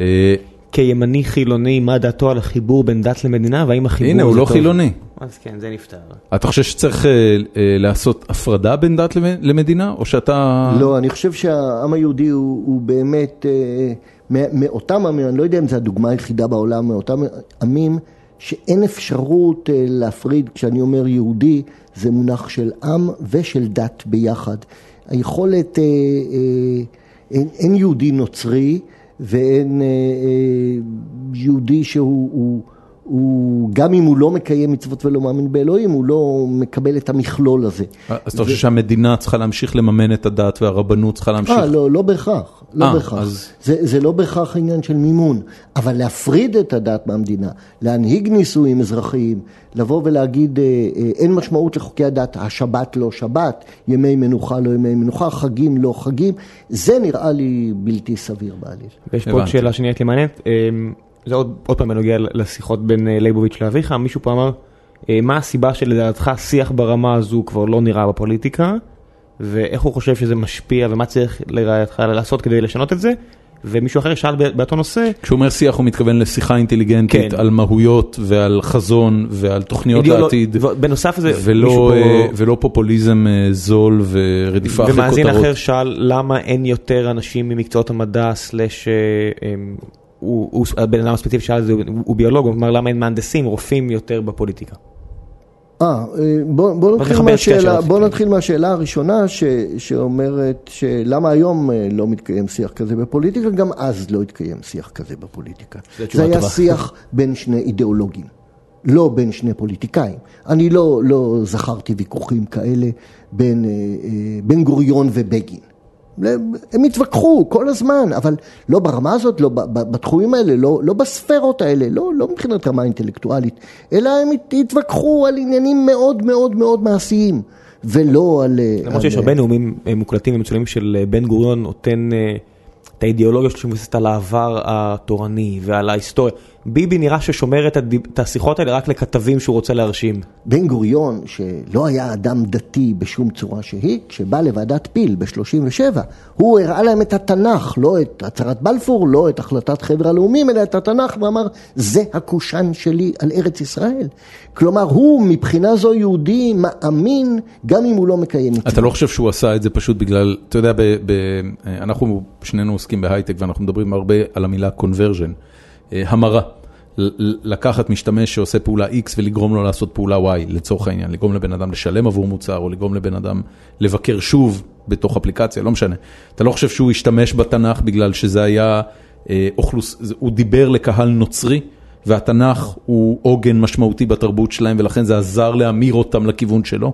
אה, כימני חילוני, מה דעתו על החיבור בין דת למדינה, והאם החיבור הנה, הוא לא טוב? חילוני. אז כן, זה נפתר. אתה חושב שצריך אה, אה, לעשות הפרדה בין דת למ- למדינה, או שאתה... לא, אני חושב שהעם היהודי הוא, הוא באמת אה, מאותם עמים, אני לא יודע אם זו הדוגמה היחידה בעולם, מאותם עמים שאין אפשרות אה, להפריד, כשאני אומר יהודי, זה מונח של עם ושל דת ביחד. היכולת, אה, אה, אין, אין יהודי נוצרי ואין אה, אה, יהודי שהוא... הוא, הוא, גם אם הוא לא מקיים מצוות ולא מאמין באלוהים, הוא לא מקבל את המכלול הזה. אז אתה חושב שהמדינה צריכה להמשיך לממן את הדת והרבנות צריכה להמשיך? אה, לא, לא בהכרח, לא אה, בהכרח. אז- זה, זה לא בהכרח עניין של מימון, אבל להפריד את הדת מהמדינה, להנהיג נישואים אזרחיים, לבוא ולהגיד אה, אה, אין משמעות לחוקי הדת, השבת לא שבת, ימי מנוחה לא ימי מנוחה, חגים לא חגים, זה נראה לי בלתי סביר בעליל. ויש פה עוד. שאלה שנהיית לי מעניינת, אה, זה עוד עוד פעם בנוגע לשיחות בין אה, ליבוביץ' לאביך, מישהו פה אמר, אה, מה הסיבה שלדעתך שיח ברמה הזו כבר לא נראה בפוליטיקה, ואיך הוא חושב שזה משפיע ומה צריך לרעייתך לעשות כדי לשנות את זה, ומישהו אחר שאל באותו נושא, כשהוא אומר שיח הוא מתכוון לשיחה אינטליגנטית כן. על מהויות ועל חזון ועל תוכניות אידיאולוג- לעתיד, ו- בנוסף לזה, ולא פה- אה, ולא פופוליזם אה, זול ורדיפה אחרי ומאזין אחר כותרות. שאל למה אין יותר אנשים ממקצועות המדע סלאש, אה, הוא- הוא- הבן אדם הספציפי שאל את זה, הוא- הוא ביולוג, הוא אמר למה אין מהנדסים, רופאים יותר בפוליטיקה. אה, אה, בוא, בוא, נתחיל מהשאלה. בוא נתחיל מהשאלה הראשונה ש, שאומרת שלמה היום אה, לא מתקיים שיח כזה בפוליטיקה, גם אז לא התקיים שיח כזה בפוליטיקה. זה היה טובה. שיח בין שני אידיאולוגים, לא בין שני פוליטיקאים. אני לא, לא זכרתי ויכוחים כאלה בין אה, בן גוריון ובגין. הם התווכחו כל הזמן, אבל לא ברמה הזאת, לא בתחומים האלה, לא, לא בספרות האלה, לא, לא מבחינת רמה אינטלקטואלית, אלא הם הת- התווכחו על עניינים מאוד מאוד מאוד מעשיים, ולא על... אה, למרות שיש הרבה נאומים אה, מוקלטים ומצולמים של אה, בן גוריון נותן אה, את האידיאולוגיה שלו שמבוססת על העבר התורני ועל ההיסטוריה. ביבי נראה ששומר את הדיב- את השיחות האלה רק לכתבים שהוא רוצה להרשים. בן גוריון, שלא היה אדם דתי בשום צורה שהיא, כשבא לוועדת פיל ב-37, הוא הראה להם את התנ"ך, לא את הצהרת בלפור, לא את החלטת חבר הלאומים, אלא את התנ"ך, ואמר, זה הקושאן שלי על ארץ ישראל. כלומר, הוא מבחינה זו יהודי מאמין, גם אם הוא לא מקיים מצוות. אתה לא חושב שהוא עשה את זה פשוט בגלל, אתה יודע, ב, ב, אנחנו שנינו עוסקים בהייטק ואנחנו מדברים הרבה על המילה אה, המרה. ל- ל- לקחת משתמש שעושה פעולה X ולגרום לו לעשות פעולה Y, לצורך העניין, לגרום לבן אדם לשלם עבור מוצר, או לגרום לבן אדם לבקר שוב בתוך אפליקציה, לא משנה. אתה לא חושב שהוא השתמש בתנ"ך בגלל שזה היה אה, אוכלוס... הוא דיבר לקהל נוצרי, והתנ"ך הוא עוגן משמעותי בתרבות שלהם, ולכן זה עזר להמיר אותם לכיוון שלו?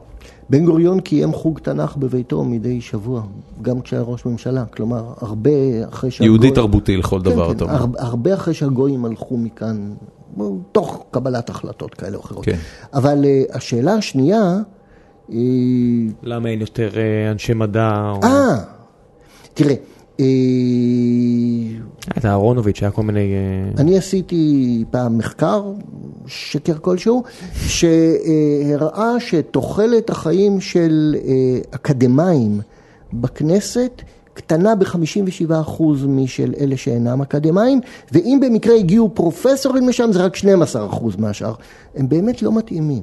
בן גוריון קיים חוג תנ"ך בביתו מדי שבוע, גם כשהיה ראש ממשלה, כלומר, הרבה אחרי שהגויים... יהודי תרבותי לכל דבר, כן, אתה כן, אומר. הרבה, הרבה אחרי שהגויים הלכו מכאן, תוך קבלת החלטות כאלה או אחרות. כן. אבל uh, השאלה השנייה היא... למה אין יותר אה, אנשי מדע? או- אה, תראה, אה, את אהרונוביץ', היה כל מיני... אה, אני עשיתי פעם מחקר, שקר כלשהו, שהראה שתוחלת החיים של אה, אקדמאים בכנסת קטנה ב-57% משל אלה שאינם אקדמאים, ואם במקרה הגיעו פרופסורים לשם זה רק 12% מהשאר. הם באמת לא מתאימים.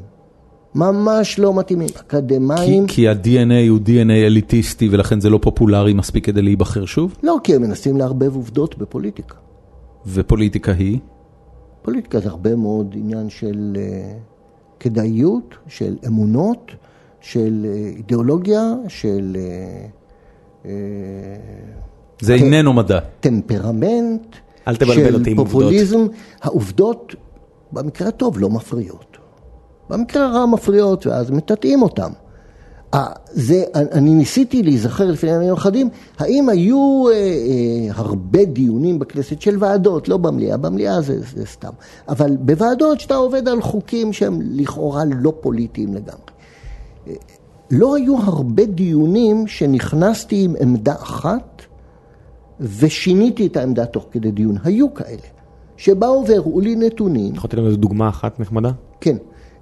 ממש לא מתאימים. כי, אקדמאים... כי ה-DNA הוא DNA אליטיסטי ולכן זה לא פופולרי מספיק כדי להיבחר שוב? לא, כי הם מנסים לערבב עובדות בפוליטיקה. ופוליטיקה היא? פוליטיקה זה הרבה מאוד עניין של אה, כדאיות, של אמונות, של אה, אידיאולוגיה, של אה, אה, זה. איננו מדע. טמפרמנט, אל תבלבל אותי עם של עובדות. פופוליזם. העובדות, במקרה הטוב, לא מפריעות. במקרה הרע מפריעות, ואז מטאטאים אותן. זה, אני ניסיתי להיזכר לפני ימים אחדים, האם היו אה, אה, הרבה דיונים בכנסת של ועדות, לא במליאה, במליאה זה, זה סתם, אבל בוועדות שאתה עובד על חוקים שהם לכאורה לא פוליטיים לגמרי. אה, לא היו הרבה דיונים שנכנסתי עם עמדה אחת ושיניתי את העמדה תוך כדי דיון. היו כאלה, שבאו והראו לי נתונים. יכול לתת לנו דוגמה אחת נחמדה? כן.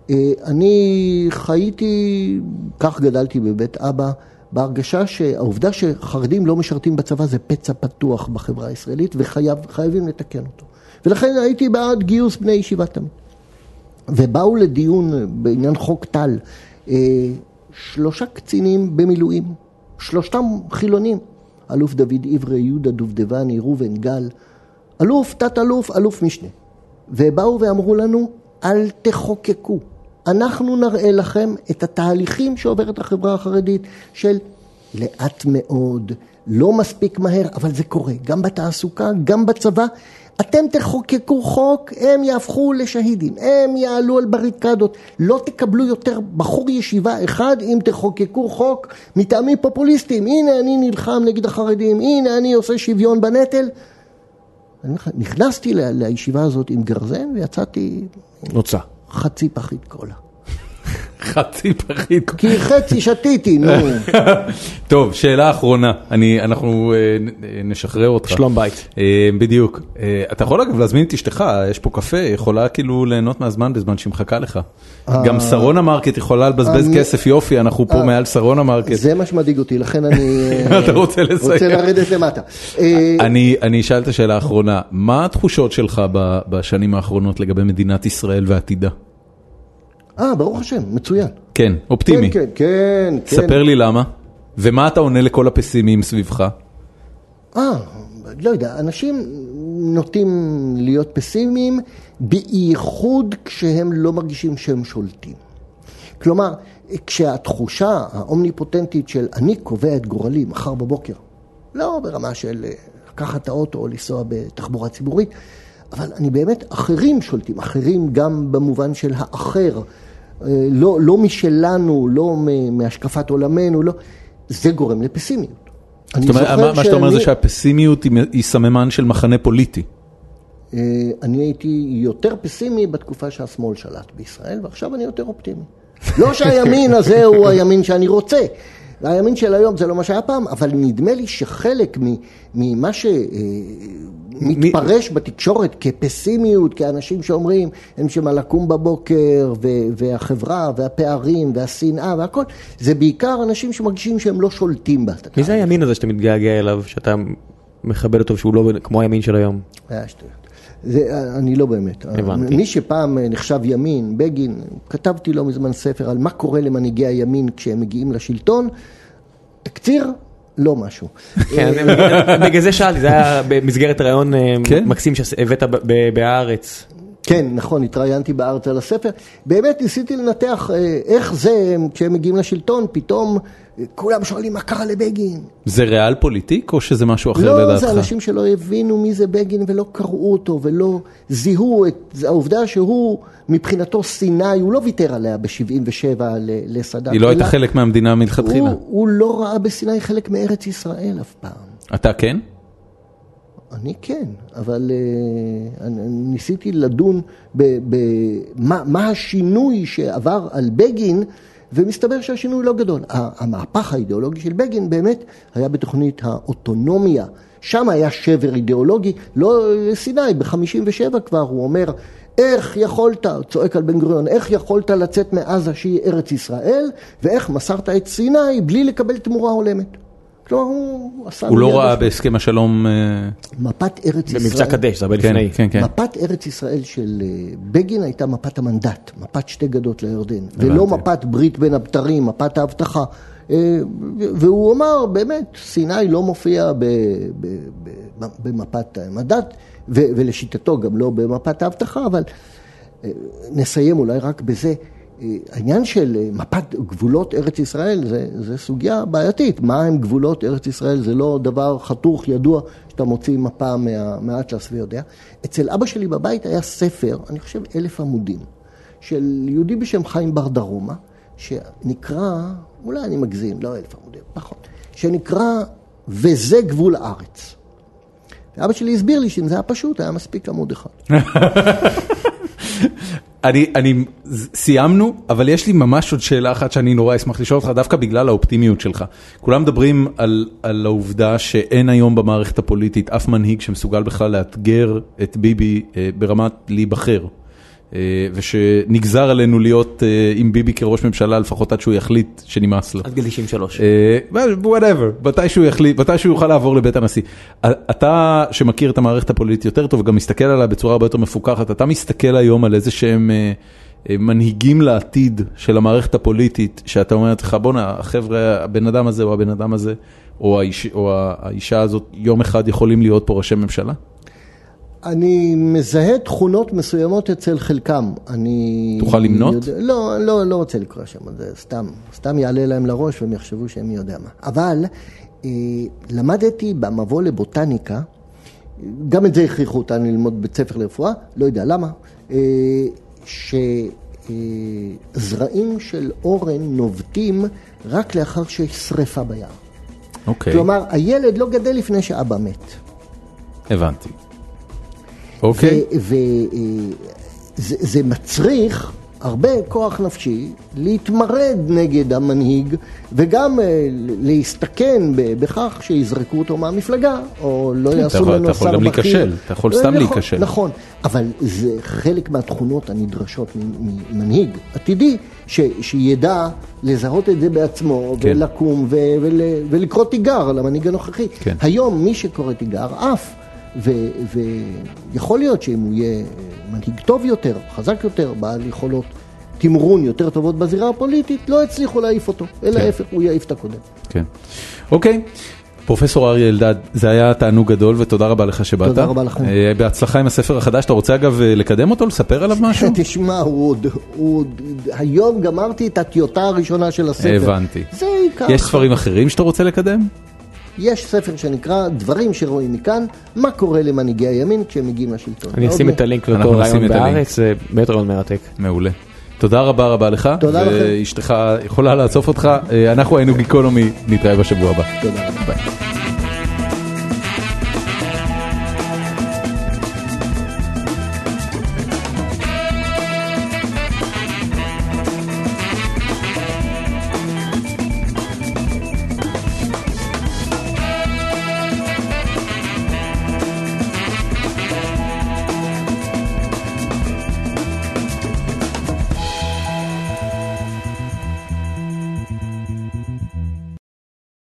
אה, אני חייתי, כך גדלתי בבית אבא, בהרגשה שהעובדה שחרדים לא משרתים בצבא זה פצע פתוח בחברה הישראלית וחייבים לתקן אותו. ולכן הייתי בעד גיוס בני ישיבה תמיד. ובאו לדיון בעניין חוק טל אה, שלושה קצינים במילואים, שלושתם חילונים, אלוף דוד עברי, יהודה דובדבני, ראובן גל, אלוף, תת-אלוף, אלוף משנה. ובאו ואמרו לנו, אל תחוקקו. אנחנו נראה לכם את התהליכים שעוברת החברה החרדית של לאט מאוד, לא מספיק מהר, אבל זה קורה, גם בתעסוקה, גם בצבא. אתם תחוקקו חוק, הם יהפכו לשהידים, הם יעלו על בריקדות. לא תקבלו יותר בחור ישיבה אחד אם תחוקקו חוק מטעמים פופוליסטיים. הנה אני נלחם נגד החרדים, הנה אני עושה שוויון בנטל. נכנסתי לישיבה הזאת עם גרזן ויצאתי נוצה. חצי פחית קולה. חצי פחית. כי חצי שתיתי, נו. טוב, שאלה אחרונה, אני, אנחנו אה, נשחרר אותך. שלום בית. אה, בדיוק. אה, אתה יכול אגב להזמין את אשתך, יש פה קפה, יכולה כאילו ליהנות מהזמן בזמן שהיא מחכה לך. גם שרונה מרקט יכולה לבזבז כסף יופי, אנחנו פה מעל שרונה מרקט. זה מה שמדאיג אותי, לכן אני רוצה לרדת למטה. אני, אשאל את השאלה האחרונה, מה התחושות שלך בשנים האחרונות לגבי מדינת ישראל ועתידה? אה, ברוך השם, מצוין. כן, אופטימי. כן, כן, כן. כן. ספר לי למה, ומה אתה עונה לכל הפסימיים סביבך? אה, לא יודע, אנשים נוטים להיות פסימיים, בייחוד כשהם לא מרגישים שהם שולטים. כלומר, כשהתחושה האומניפוטנטית של אני קובע את גורלי מחר בבוקר, לא ברמה של אה, לקחת את האוטו או לנסוע בתחבורה ציבורית, אבל אני באמת, אחרים שולטים, אחרים גם במובן של האחר, לא, לא משלנו, לא מהשקפת עולמנו, לא, זה גורם לפסימיות. זאת אומרת, מה מה שאתה אומר זה שאני- שהפסימיות היא היא סממן של מחנה פוליטי. אה, אני הייתי יותר פסימי בתקופה שהשמאל שלט בישראל, ועכשיו אני יותר אופטימי. לא שהימין הזה הוא הימין שאני רוצה. הימין של היום זה לא מה שהיה פעם, אבל נדמה לי שחלק ממה שמתפרש בתקשורת כפסימיות, כאנשים שאומרים, אין שמה לקום בבוקר, ו- והחברה, והפערים, והשנאה והכל, זה בעיקר אנשים שמרגישים שהם לא שולטים בה. מי זה הימין הזה שאתה מתגעגע אליו, שאתה מכבד אותו שהוא לא כמו הימין של היום? היה שטויות. זה, אני לא באמת. הבנתי. מי שפעם נחשב ימין, בגין, כתבתי לא מזמן ספר על מה קורה למנהיגי הימין כשהם מגיעים לשלטון. תקציר, לא משהו. כן, בגלל זה שאלתי, זה היה במסגרת ראיון אה, כן. מקסים שהבאת בהארץ. כן, נכון, התראיינתי בארץ על הספר. באמת ניסיתי לנתח אה, איך זה, כשהם מגיעים לשלטון, פתאום אה, כולם שואלים מה קרה לבגין. זה ריאל פוליטיק או שזה משהו אחר לא, לדעתך? זה אנשים שלא הבינו מי זה בגין ולא קראו אותו ולא זיהו את העובדה שהוא מבחינתו סיני, הוא לא ויתר עליה ב-77 לסאדאת. היא לא הייתה חלק מהמדינה מלכתחילה. הוא, הוא לא ראה בסיני חלק מארץ ישראל אף פעם. אתה כן? אני כן, אבל uh, אני ניסיתי לדון במה מה השינוי שעבר על בגין, ומסתבר שהשינוי לא גדול. המהפך האידיאולוגי של בגין באמת היה בתוכנית האוטונומיה. שם היה שבר אידיאולוגי, לא סיני, ב-57 כבר הוא אומר, איך יכולת, צועק על בן גוריון, איך יכולת לצאת מעזה שהיא ארץ ישראל, ואיך מסרת את סיני בלי לקבל תמורה הולמת. כלומר, הוא עשה... הוא לא ראה בהסכם השלום... אה, מפת ארץ ישראל... במבצע קדש, זה הרבה כן, לפני. כן, כן. מפת ארץ ישראל של אה, בגין הייתה מפת המנדט, מפת שתי גדות לירדן, ולא מפת ברית בין הבתרים, מפת ההבטחה. אה, והוא אמר, באמת, סיני לא מופיע ב- ב- ב- במפת המנדט, ולשיטתו גם לא במפת ההבטחה, אבל נסיים אולי רק בזה. העניין של אה, מפת גבולות ארץ ישראל זה, זה סוגיה בעייתית. מה הם גבולות ארץ ישראל? זה לא דבר חתוך, ידוע, שאתה מוציא מפה מה, מהאטלס ויודע. אצל אבא שלי בבית היה ספר, אני חושב אלף עמודים, של יהודי בשם חיים בר דרומה, שנקרא, אולי אני מגזים, לא אלף עמודים, פחות, שנקרא וזה גבול הארץ. ואבא שלי הסביר לי שאם זה היה פשוט, היה מספיק עמוד אחד. אני, אני, סיימנו, אבל יש לי ממש עוד שאלה אחת שאני נורא אשמח לשאול אותך, דווקא בגלל האופטימיות שלך. כולם מדברים על, על העובדה שאין היום במערכת הפוליטית אף מנהיג שמסוגל בכלל לאתגר את ביבי אה, ברמת להיבחר. אה, ושנגזר עלינו להיות אה, עם ביבי כראש ממשלה לפחות עד שהוא יחליט שנמאס לו. עד גיל 93. whatever, מתי שהוא יחליט, מתי שהוא יוכל לעבור לבית הנשיא. אתה שמכיר את המערכת הפוליטית יותר טוב וגם מסתכל עליה בצורה הרבה יותר מפוקחת, אתה מסתכל היום על איזה שהם אה, אה, מנהיגים לעתיד של המערכת הפוליטית, שאתה אומר לך בואנה, החבר'ה, הבן אדם הזה או הבן אדם הזה, או, האיש, או האישה הזאת, יום אחד יכולים להיות פה ראשי ממשלה? אני מזהה תכונות מסוימות אצל חלקם. אני... תוכל למנות? יודע, לא, לא, לא רוצה לקרוא שם, זה סתם, סתם יעלה להם לראש והם יחשבו שהם מי יודע מה. אבל אה, למדתי במבוא לבוטניקה, גם את זה הכריחו אותנו ללמוד בית ספר לרפואה, לא יודע למה, אה, שזרעים של אורן נובטים רק לאחר שיש שריפה ביער. אוקיי, כלומר, הילד לא גדל לפני שאבא מת. הבנתי. אוקיי, וזה מצריך הרבה כוח נפשי להתמרד נגד המנהיג וגם אה, להסתכן בכך שיזרקו אותו מהמפלגה או לא יעשו יכול- ממנו אתה יכול שר גם בכיר. להיכשל, אתה יכול אה, סתם נכון, להיכשל. נכון, אבל זה חלק מהתכונות הנדרשות ממנהיג עתידי ש- שידע לזהות את זה בעצמו כן. ולקום ול- ולקרוא תיגר על המנהיג הנוכחי. כן. היום מי שקורא תיגר עף, ויכול להיות שאם הוא יהיה מנהיג טוב יותר, חזק יותר, בעל יכולות תמרון יותר טובות בזירה הפוליטית, לא יצליחו להעיף אותו, אלא כן. להפך, הוא יעיף את הקודם. כן. אוקיי. פרופסור אריה אלדד, זה היה תענוג גדול ותודה רבה לך שבאת. תודה רבה לכם. אה, בהצלחה עם הספר החדש, אתה רוצה אגב אה, לקדם אותו, לספר עליו משהו? תשמע, הוא עוד, הוא עוד, היום גמרתי את הטיוטה הראשונה של הספר. הבנתי. זה ייקח. יש ספרים אחרים שאתה רוצה לקדם? יש ספר שנקרא דברים שרואים מכאן, מה קורה למנהיגי הימין כשהם מגיעים לשלטון. אני אשים את הלינק לאותו רעיון. בארץ, זה באמת רעיון מרתק. מעולה. תודה רבה רבה לך. תודה לכם. ואשתך יכולה לאסוף אותך. אה, אנחנו היינו גיקונומי, נתראה בשבוע הבא. תודה רבה. ביי.